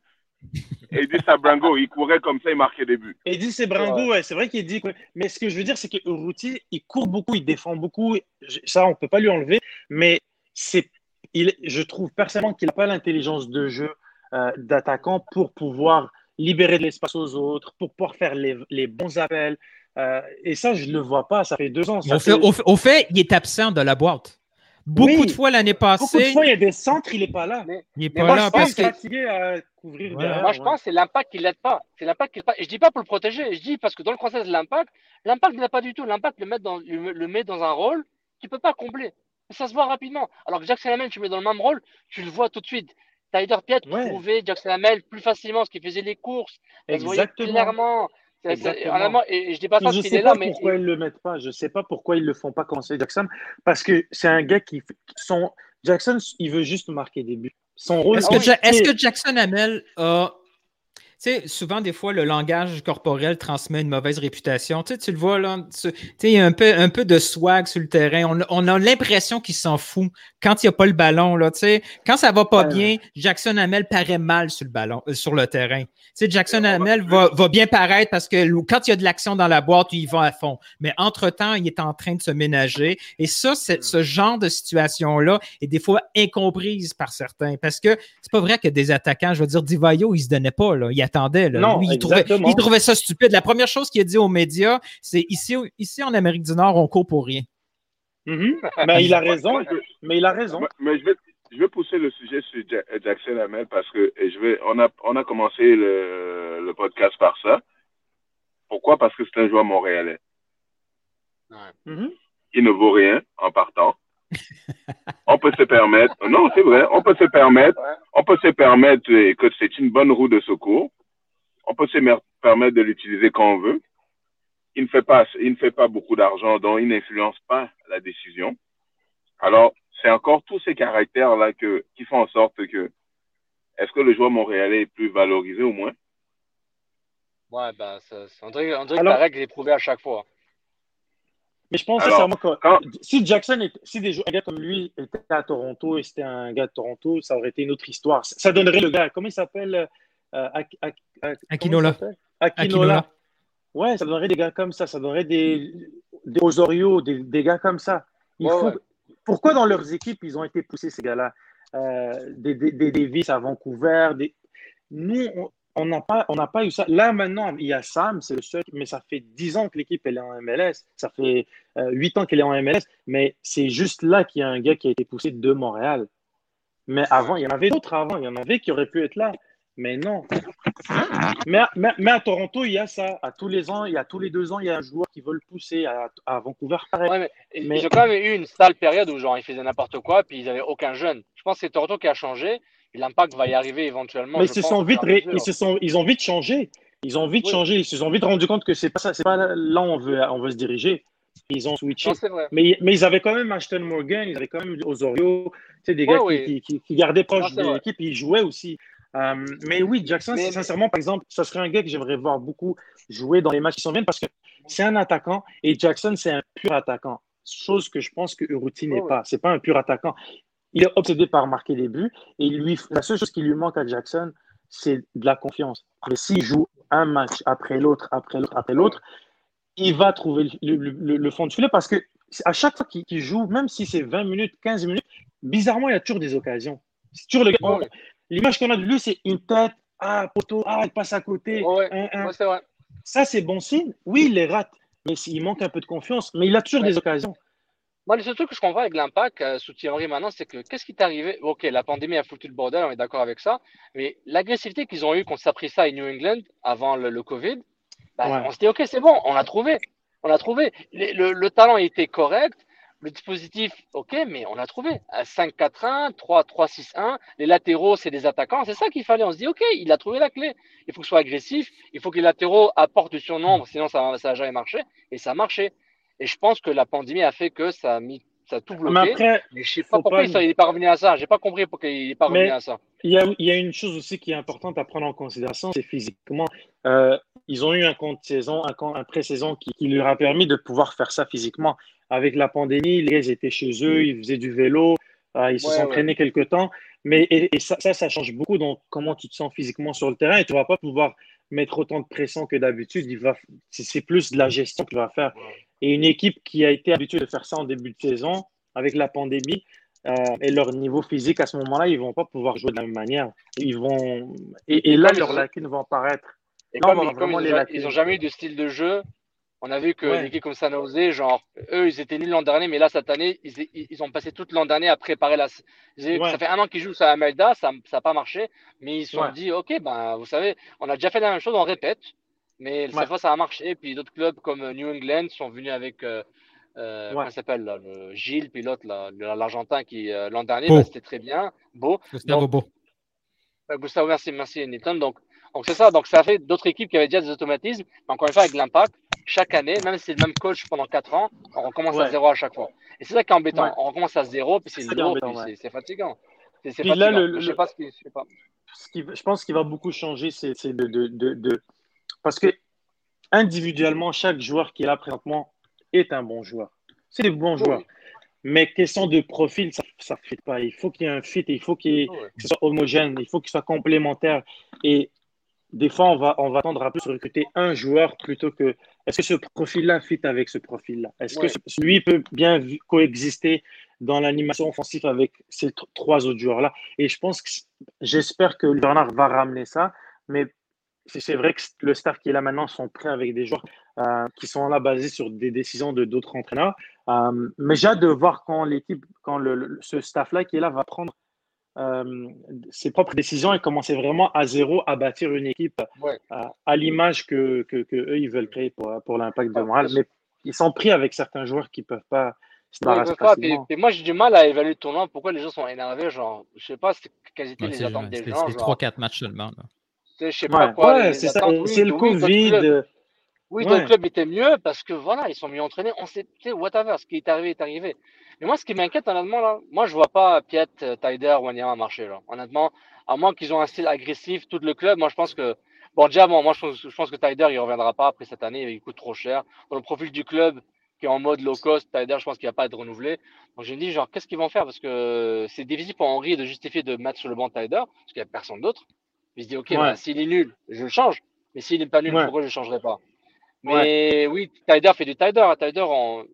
Eddie Sabrango, il courait comme ça, il marquait des buts. Eddie Sabrango, ouais, c'est vrai qu'il dit. Mais ce que je veux dire, c'est que Urruti, il court beaucoup, il défend beaucoup. Ça, on ne peut pas lui enlever. Mais c'est, il, je trouve personnellement qu'il n'a pas l'intelligence de jeu euh, d'attaquant pour pouvoir libérer de l'espace aux autres, pour pouvoir faire les, les bons appels. Euh, et ça, je ne le vois pas. Ça fait deux ans. au, fait, au, fait, il est absent de la boîte. Beaucoup de fois l'année passée. Beaucoup de fois, il y a des centres, il n'est pas là. il n'est pas là parce que. fatigué à couvrir Moi, je pense que c'est l'impact qui ne l'aide pas. C'est l'impact qui pas. Je dis pas pour le protéger. Je dis parce que dans le process de l'impact, l'impact ne l'aide pas du tout. L'impact le met dans, le met dans un rôle qu'il ne peut pas combler. Ça se voit rapidement. Alors que Jackson Lamel, tu mets dans le même rôle, tu le vois tout de suite. Tyler Piet ouais. trouvait Jackson Lamel plus facilement parce qu'il faisait les courses. Exactement. clairement. Exactement. et je dis pas ça je sais pas pourquoi ils le mettent pas. Je sais pas pourquoi ils le font pas commencer Jackson parce que c'est un gars qui son Jackson il veut juste marquer des buts. Son rôle. Est-ce que, est que, Jackson Hamel a sais, souvent, des fois, le langage corporel transmet une mauvaise réputation. Tu sais, tu le vois, là, tu sais, il y a un peu, un peu de swag sur le terrain. On, a l'impression qu'il s'en fout quand il n'y a pas le ballon, là, tu sais. Quand ça va pas bien, Jackson Hamel paraît mal sur le ballon, euh, sur le terrain. Tu sais, Jackson Hamel va, va, bien paraître parce que quand il y a de l'action dans la boîte, il va à fond. Mais entre-temps, il est en train de se ménager. Et ça, ce genre de situation-là est des fois incomprise par certains parce que c'est pas vrai que des attaquants, je veux dire, Divayo, il se donnait pas, là attendait. Non, il, trouvait, ça stupide. La première chose qu'il a dit aux médias, c'est ici, ici en Amérique du Nord, on court pour rien. Mm-hmm. mais il a raison. Mais il a raison. Mais, je, vais, je vais pousser le sujet sur Jackson Hamel parce que je vais, on, a, on a commencé le, podcast par ça. Pourquoi? Parce que c'est un joueur montréalais. Mm-hmm. Il ne vaut rien en partant. on peut se permettre, non, c'est vrai, on peut se permettre, on peut se permettre que c'est une bonne roue de secours on peut se permettre de l'utiliser quand on veut. Il ne fait pas, il ne fait pas beaucoup d'argent, donc il n'influence pas la décision. Alors, c'est encore tous ces caractères-là que, qui font en sorte que, est-ce que le joueur montréalais est plus valorisé au moins? Ouais, ben, on dirait, on dirait que la règle est prouvée à chaque fois. Mais je pense sincèrement que si Jackson, est, si des un gars comme lui était à Toronto et c'était un gars de Toronto, ça aurait été une autre histoire. Ça donnerait le gars, comment il s'appelle euh, Aquinola. Ouais, ça donnerait des gars comme ça. Ça donnerait des, des Osorio, des, des gars comme ça. Il faut... Pourquoi dans leurs équipes, ils ont été poussés, ces gars-là? Euh, Des, des, des Davis à Vancouver. Des... Nous, on n'a pas, on pas eu ça. Là, maintenant, il y a Sam, c'est le seul, mais ça fait 10 ans que l'équipe elle est en MLS. Ça fait euh, 8 ans qu'elle est en MLS. Mais c'est juste là qu'il y a un gars qui a été poussé de Montréal. Mais avant, il y en avait d'autres avant. Il y en avait qui auraient pu être là. Mais non. Mais, mais, à Toronto, il y a ça. À tous les ans, il y a tous les deux ans, il y a un joueur qui veut le pousser. À, à Vancouver, pareil. mais, mais... Ils ont quand même eu une sale période où genre, ils faisaient n'importe quoi, puis ils n'avaient aucun jeune. Je pense que c'est Toronto qui a changé. L'impact va y arriver éventuellement. Mais ils, se sont vite ils, se sont... ils ont vite changé. Ils ont vite changé. Ils se sont vite rendu compte que c'est pas ça. C'est pas là où on veut, on veut se diriger. Ils ont switché. mais, mais ils avaient quand même Ashton Morgan, ils avaient quand même Osorio, sais, des gars qui, qui, qui, gardaient proche de l'équipe, ils jouaient aussi. Euh, mais oui, Jackson, sincèrement, par exemple, ça serait un gars que j'aimerais voir beaucoup jouer dans les matchs qui s'en viennent parce que c'est un attaquant et Jackson, c'est un pur attaquant. Chose que je pense que Urruti n'est pas. C'est pas un pur attaquant. Il est obsédé par marquer des buts et lui, la seule chose qui lui manque à Jackson, c'est de la confiance. Mais s'il joue un match après l'autre, après l'autre, après l'autre, il va trouver le, fond de filet parce que à chaque fois qu'il joue, même si c'est 20 minutes, 15 minutes, bizarrement, il y a toujours des occasions. Toujours le... L'image qu'on a de lui, c'est une tête, ah, poteau, ah, il passe à côté. Ça, c'est bon signe. Oui, il les rate, mais il manque un peu de confiance, mais il a toujours des occasions. Moi, le seul truc que je comprends avec l'impact euh, sous Thierry maintenant, c'est que qu'est-ce qui est arrivé? Ok, la pandémie a foutu le bordel, on est d'accord avec ça, mais l'agressivité qu'ils ont eue quand ça a pris ça à New England avant le, Covid, bah, on s'est dit ok, c'est bon, on l'a trouvé. On l'a trouvé. Le, le, talent était correct, le dispositif, ok, mais on a trouvé. 5-4-1, 3-3-6-1, les latéraux, c'est des attaquants. C'est ça qu'il fallait. On se dit, ok, il a trouvé la clé. Il faut que ce soit agressif. Il faut que les latéraux apportent du surnombre, sinon ça n'a jamais marché. Et ça a marché. Et je pense que la pandémie a fait que ça a mis ça a tout bloqué. Mais après, je sais pas pourquoi il n'est pas revenu à ça. J'ai pas compris pourquoi il n'est pas revenu à ça. Il y, a, il y, a, une chose aussi qui est importante à prendre en considération, c'est physiquement. Euh, ils ont eu un compte saison, un, un pré-saison qui, qui, leur a permis de pouvoir faire ça physiquement avec la pandémie, les gars étaient chez eux, ils faisaient du vélo, euh, ils se sont entraînés quelque temps. Mais et, ça, ça, change beaucoup dans comment tu te sens physiquement sur le terrain et tu ne vas pas pouvoir mettre autant de pression que d'habitude. C'est plus de la gestion que tu vas faire. Et une équipe qui a été habituée de faire ça en début de saison, avec la pandémie, euh, et leur niveau physique à ce moment-là, ils ne vont pas pouvoir jouer de la même manière. Ils vont... Et, là, leurs lacunes vont apparaître. Et comme, ils n'ont jamais eu de style de jeu on a vu que ouais. l'équipe comme ça osé, genre, eux, ils étaient nuls l'an dernier, mais là, cette année, ils, ils ont passé toute l'an dernier à préparer la. Ça fait un an qu'ils jouent à Amelda, ça n'a pas marché, mais ils se sont dit, OK, ben, vous savez, on a déjà fait la même chose, on répète, mais cette fois, ça a marché. Puis d'autres clubs comme New England sont venus avec. Euh, euh, comment s'appelle le Gilles, pilote, l'Argentin qui euh, l'an dernier, bah, c'était très bien, beau. Gustavo Beau. Gustavo, merci, merci Nathan. Donc, donc c'est ça. Donc ça fait d'autres équipes qui avaient déjà des automatismes. Mais encore une fois, avec l'impact, chaque année, même si c'est le même coach pendant 4 ans, on recommence à zéro à chaque fois. Et c'est ça qui est embêtant. On recommence à zéro, puis c'est zéro, puis c'est fatigant. C'est fatigant. Là, le, je sais pas ce qui. Je, sais pas. Ce qui, je pense qu'il va beaucoup changer, c'est de, de, de, de, Parce que individuellement, chaque joueur qui est là présentement est un bon joueur. C'est des bons joueurs. Mais question de profil, ça ne fit pas. Il faut qu'il y ait un fit, il faut qu'il soit homogène, il faut qu'il soit complémentaire. Et des fois, on va, on va tendre à plus recruter un joueur plutôt que est-ce que ce profil-là fit avec ce profil-là? Est-ce que lui peut bien coexister dans l'animation offensive avec ces trois autres joueurs-là? Et je pense que j'espère que Bernard va ramener ça, mais c'est vrai que le staff qui est là maintenant sont prêts avec des joueurs euh, qui sont là basés sur des décisions de d'autres entraîneurs. Euh, mais j'ai hâte de voir quand l'équipe, quand le, ce staff-là qui est là va prendre euh, ses propres décisions et commencer vraiment à zéro à bâtir une équipe à, l'image que, que, eux ils veulent créer pour, pour l'impact de Montréal. Mais ils sont pris avec certains joueurs qui ne peuvent pas se débarrasser et, moi j'ai du mal à évaluer le tournoi. Pourquoi les gens sont énervés Genre, je sais pas quelles étaient les attentes des gens. C'est 3-4 matchs seulement. Je sais pas quoi. c'est le Covid. Oui, le club était mieux parce que voilà, ils sont mieux entraînés. On sait, whatever, ce qui est arrivé est arrivé. Mais moi, ce qui m'inquiète, honnêtement, là, moi, je vois pas Piet, euh, Tyder ou Wanyama marcher, là. Honnêtement, à moins qu'ils ont un style agressif, tout le club, moi, je pense que, bon, déjà, bon, moi, je pense, je pense que Tyder, il reviendra pas après cette année, il coûte trop cher. Dans le profil du club, qui est en mode low cost, Tyder, je pense qu'il va pas être renouvelé. Donc, je me dis, genre, qu'est-ce qu'ils vont faire? Parce que c'est difficile pour Henry de justifier de mettre sur le banc Tyder, parce qu'il y a personne d'autre. Il se dit, OK, bah, s'il est nul, je le change. Mais s'il n'est pas nul, pourquoi je ne changerai pas? Mais oui, Tider fait du Tider. Tider, on,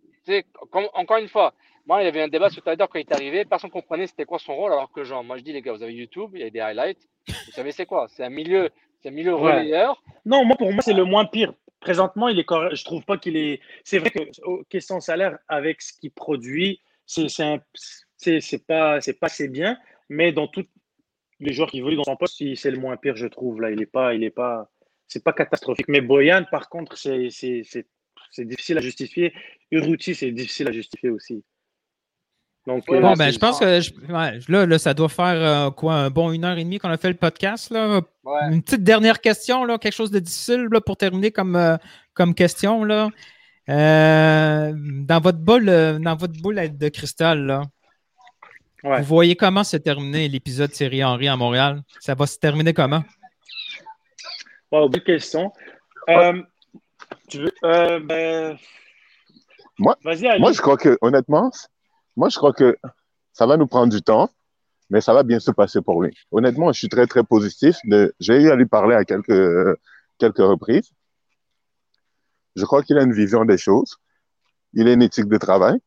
encore une fois, moi, il y avait un débat sur Tider quand il est arrivé. Personne ne comprenait c'était quoi son rôle. Alors que, genre, moi, je dis, les gars, vous avez YouTube, il y a des highlights. Vous savez, c'est quoi? C'est un milieu, c'est un milieu relayeur. Non, moi, pour moi, c'est le moins pire. Présentement, il est correct. Je trouve pas qu'il est. C'est vrai que, question salaire, avec ce qu'il produit, c'est c'est pas, pas assez bien. Mais dans tous les joueurs qui évoluent dans son poste, c'est le moins pire, je trouve. Là, il est pas, il est pas, c'est pas catastrophique. Mais Boyan, par contre, c'est difficile à justifier. Uruti, c'est difficile à justifier aussi. Donc, bon, euh, ben, je pense que là, là, ça doit faire euh, quoi, un bon une heure et demie qu'on a fait le podcast. Là. Une petite dernière question, là, quelque chose de difficile là, pour terminer comme, euh, comme question. Là. dans votre boule, dans votre boule de cristal, là, vous voyez comment se terminer l'épisode Thierry Henry à Montréal? Ça va se terminer comment? Bon, bonne question. tu veux, ben... Moi, moi, je crois que, honnêtement, moi, je crois que ça va nous prendre du temps, mais ça va bien se passer pour lui. Honnêtement, je suis très, très positif. J'ai eu à lui parler à quelques, quelques reprises. Je crois qu'il a une vision des choses. Il a une éthique de travail.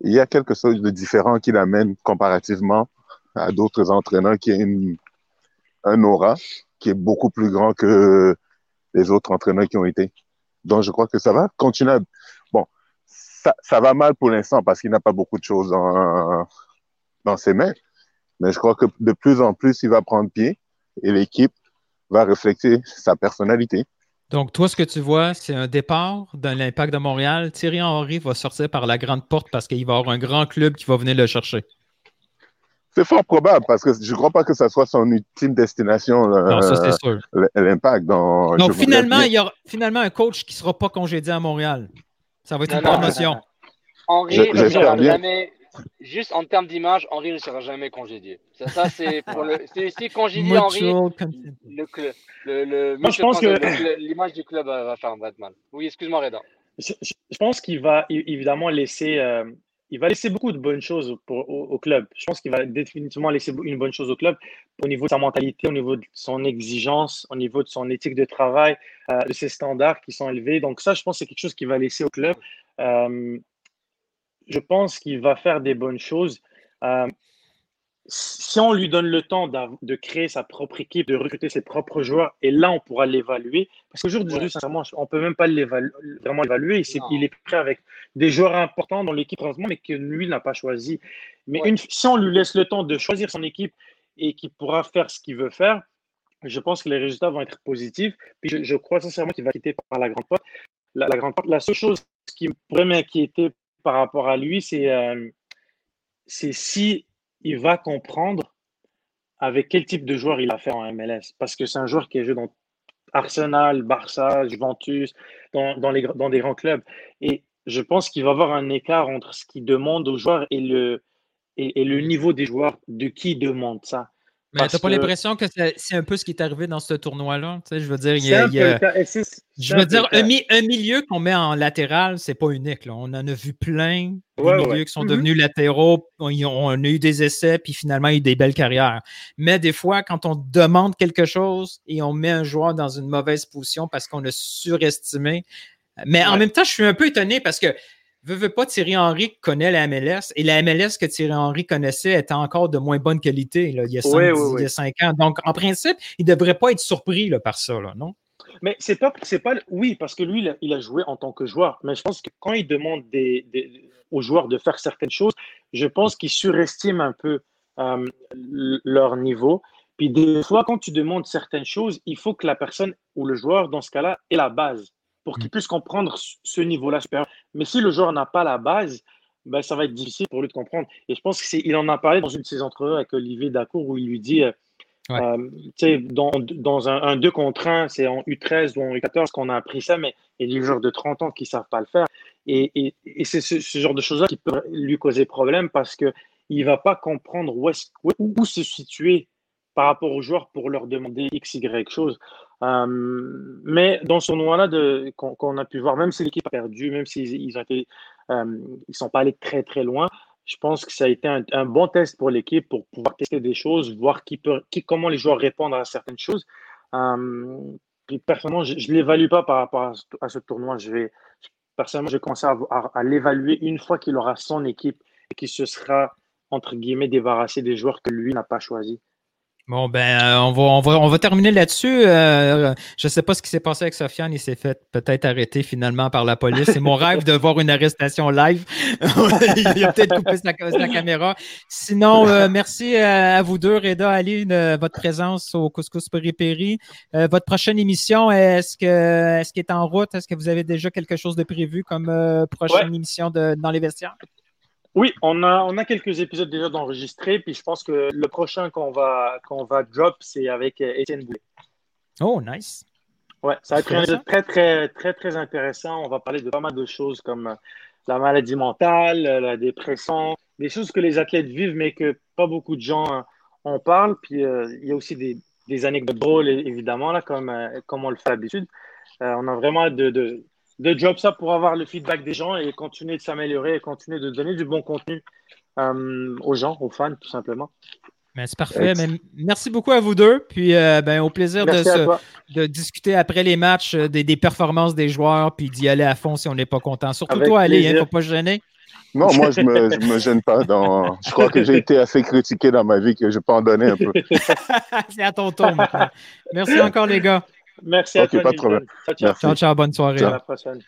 Il y a quelque chose de différent qu'il amène comparativement à d'autres entraîneurs qui ont un aura qui est beaucoup plus grand que les autres entraîneurs qui ont été. Donc, je crois que ça va continuer à ça, va mal pour l'instant parce qu'il n'a pas beaucoup de choses dans, dans ses mains. Mais je crois que de plus en plus, il va prendre pied et l'équipe va refléter sa personnalité. Donc, toi, ce que tu vois, c'est un départ dans l'Impact de Montréal. Thierry Henry va sortir par la grande porte parce qu'il va y avoir un grand club qui va venir le chercher. C'est fort probable parce que je ne crois pas que ça soit son ultime destination. non, ça, c'est sûr. L'Impact. Donc, finalement, il y aura finalement un coach qui ne sera pas congédié à Montréal. Ça va être une promotion. Henri ne sera jamais, juste en termes d'image, Henri ne sera jamais congédié. Ça, ça c'est pour le. Si congédié Henri, le, le, le, Moi, je pense que l'image du club va faire un vrai mal. Oui, excuse-moi, Reda. Je, pense qu'il va évidemment laisser. Euh, il va laisser beaucoup de bonnes choses pour, au, club. Je pense qu'il va définitivement laisser une bonne chose au club au niveau de sa mentalité, au niveau de son exigence, au niveau de son éthique de travail, euh, de ses standards qui sont élevés. Donc ça, je pense que c'est quelque chose qu'il va laisser au club. Euh, je pense qu'il va faire des bonnes choses. Euh, si on lui donne le temps de créer sa propre équipe, de recruter ses propres joueurs, et là, on pourra l'évaluer. Parce qu'aujourd'hui, sincèrement, on ne peut même pas vraiment l'évaluer. Il, est prêt avec des joueurs importants dans l'équipe mais que lui n'a pas choisi. Mais une, si on lui laisse le temps de choisir son équipe et qu'il pourra faire ce qu'il veut faire, je pense que les résultats vont être positifs. Puis je, crois sincèrement qu'il va quitter par la grande porte. La, la, grande porte. La seule chose qui pourrait m'inquiéter par rapport à lui, c'est euh, si il va comprendre avec quel type de joueur il a fait en MLS. Parce que c'est un joueur qui a joué dans Arsenal, Barça, Juventus, dans, les, dans des grands clubs. Et je pense qu'il va avoir un écart entre ce qu'il demande aux joueurs et le, et le niveau des joueurs de qui demande ça. Mais t'as pas l'impression que c'est un peu ce qui est arrivé dans ce tournoi-là? Tu sais, je veux dire, il y a, je veux dire, un, milieu qu'on met en latéral, c'est pas unique. Là. On en a vu plein de milieux qui sont mm-hmm. devenus latéraux. On, a eu des essais, puis finalement, il y a eu des belles carrières. Mais des fois, quand on demande quelque chose et on met un joueur dans une mauvaise position parce qu'on a surestimé, mais en même temps, je suis un peu étonné parce que Veux, veux pas, Thierry Henry connaît la MLS et la MLS que Thierry Henry connaissait était encore de moins bonne qualité là, il, y a cinq, ans. Donc, en principe, il ne devrait pas être surpris là, par ça, là, non? Mais c'est pas, c'est pas, oui, parce que lui, il a, joué en tant que joueur. Mais je pense que quand il demande des, aux joueurs de faire certaines choses, je pense qu'il surestime un peu euh, leur niveau. Puis des fois, quand tu demandes certaines choses, il faut que la personne ou le joueur, dans ce cas-là, ait la base pour qu'il mm. puisse comprendre ce niveau-là supérieur. Mais si le joueur n'a pas la base, ben, ça va être difficile pour lui de comprendre. Et je pense qu'il en a parlé dans une de ses entrevues avec Olivier Dacour où il lui dit, euh, euh, dans, dans, un, un 2 contre 1, c'est en U13 ou en U14 qu'on a appris ça, mais il y a des joueurs de 30 ans qui ne savent pas le faire. Et, et, et c'est ce, genre de choses-là qui peut lui causer problème parce qu'il ne va pas comprendre où, où, où se situer par rapport aux joueurs pour leur demander X, Y chose. Euh, mais dans ce tournoi-là qu'on a pu voir, même si l'équipe a perdu, même s'ils euh, ils sont pas allés très très loin, je pense que ça a été un, bon test pour l'équipe pour pouvoir tester des choses, voir qui peut, qui, comment les joueurs répondent à certaines choses. Euh, personnellement, je ne l'évalue pas par rapport à, ce tournoi. Je vais, personnellement, je vais commencer à, l'évaluer une fois qu'il aura son équipe et qu'il se sera, entre guillemets, débarrassé des joueurs que lui n'a pas choisis. Bon, ben, euh, on, va, on, va, on va terminer là-dessus. Euh, je ne sais pas ce qui s'est passé avec Sofiane. Il s'est fait peut-être arrêter finalement par la police. C'est mon rêve de voir une arrestation live. il a peut-être coupé sa, caméra. Sinon, euh, merci à vous deux, Reda, Ali, de votre présence au Couscous Péripéri. votre prochaine émission, est-ce que est-ce qu'elle est en route? Est-ce que vous avez déjà quelque chose de prévu comme prochaine émission de, dans les vestiaires? Oui, on a, on a quelques épisodes déjà d'enregistrer, puis je pense que le prochain qu'on va, qu'on va drop, c'est avec euh, Étienne Boulet. Oh, nice. Ouais, ça va être très, très, très, très intéressant. On va parler de pas mal de choses comme euh, la maladie mentale, euh, la dépression, des choses que les athlètes vivent, mais que pas beaucoup de gens en parlent. Puis il y a aussi des, des anecdotes drôles, évidemment, là, comme, comme on le fait d'habitude. on a vraiment de, de, de job ça pour avoir le feedback des gens et continuer de s'améliorer et continuer de donner du bon contenu euh, aux gens, aux fans, tout simplement. Ben, c'est parfait. merci beaucoup à vous deux. Puis euh, ben, au plaisir de, discuter après les matchs euh, des, performances des joueurs, puis d'y aller à fond si on n'est pas content. Surtout toi, il ne faut pas se gêner. Non, moi, je ne me, me, gêne pas. Dans... Je crois que j'ai été assez critiqué dans ma vie que je peux en donner un peu. c'est à ton tour Merci encore, les gars. Merci à toi. Pas de problème. Ciao, ciao, bonne soirée. À la prochaine.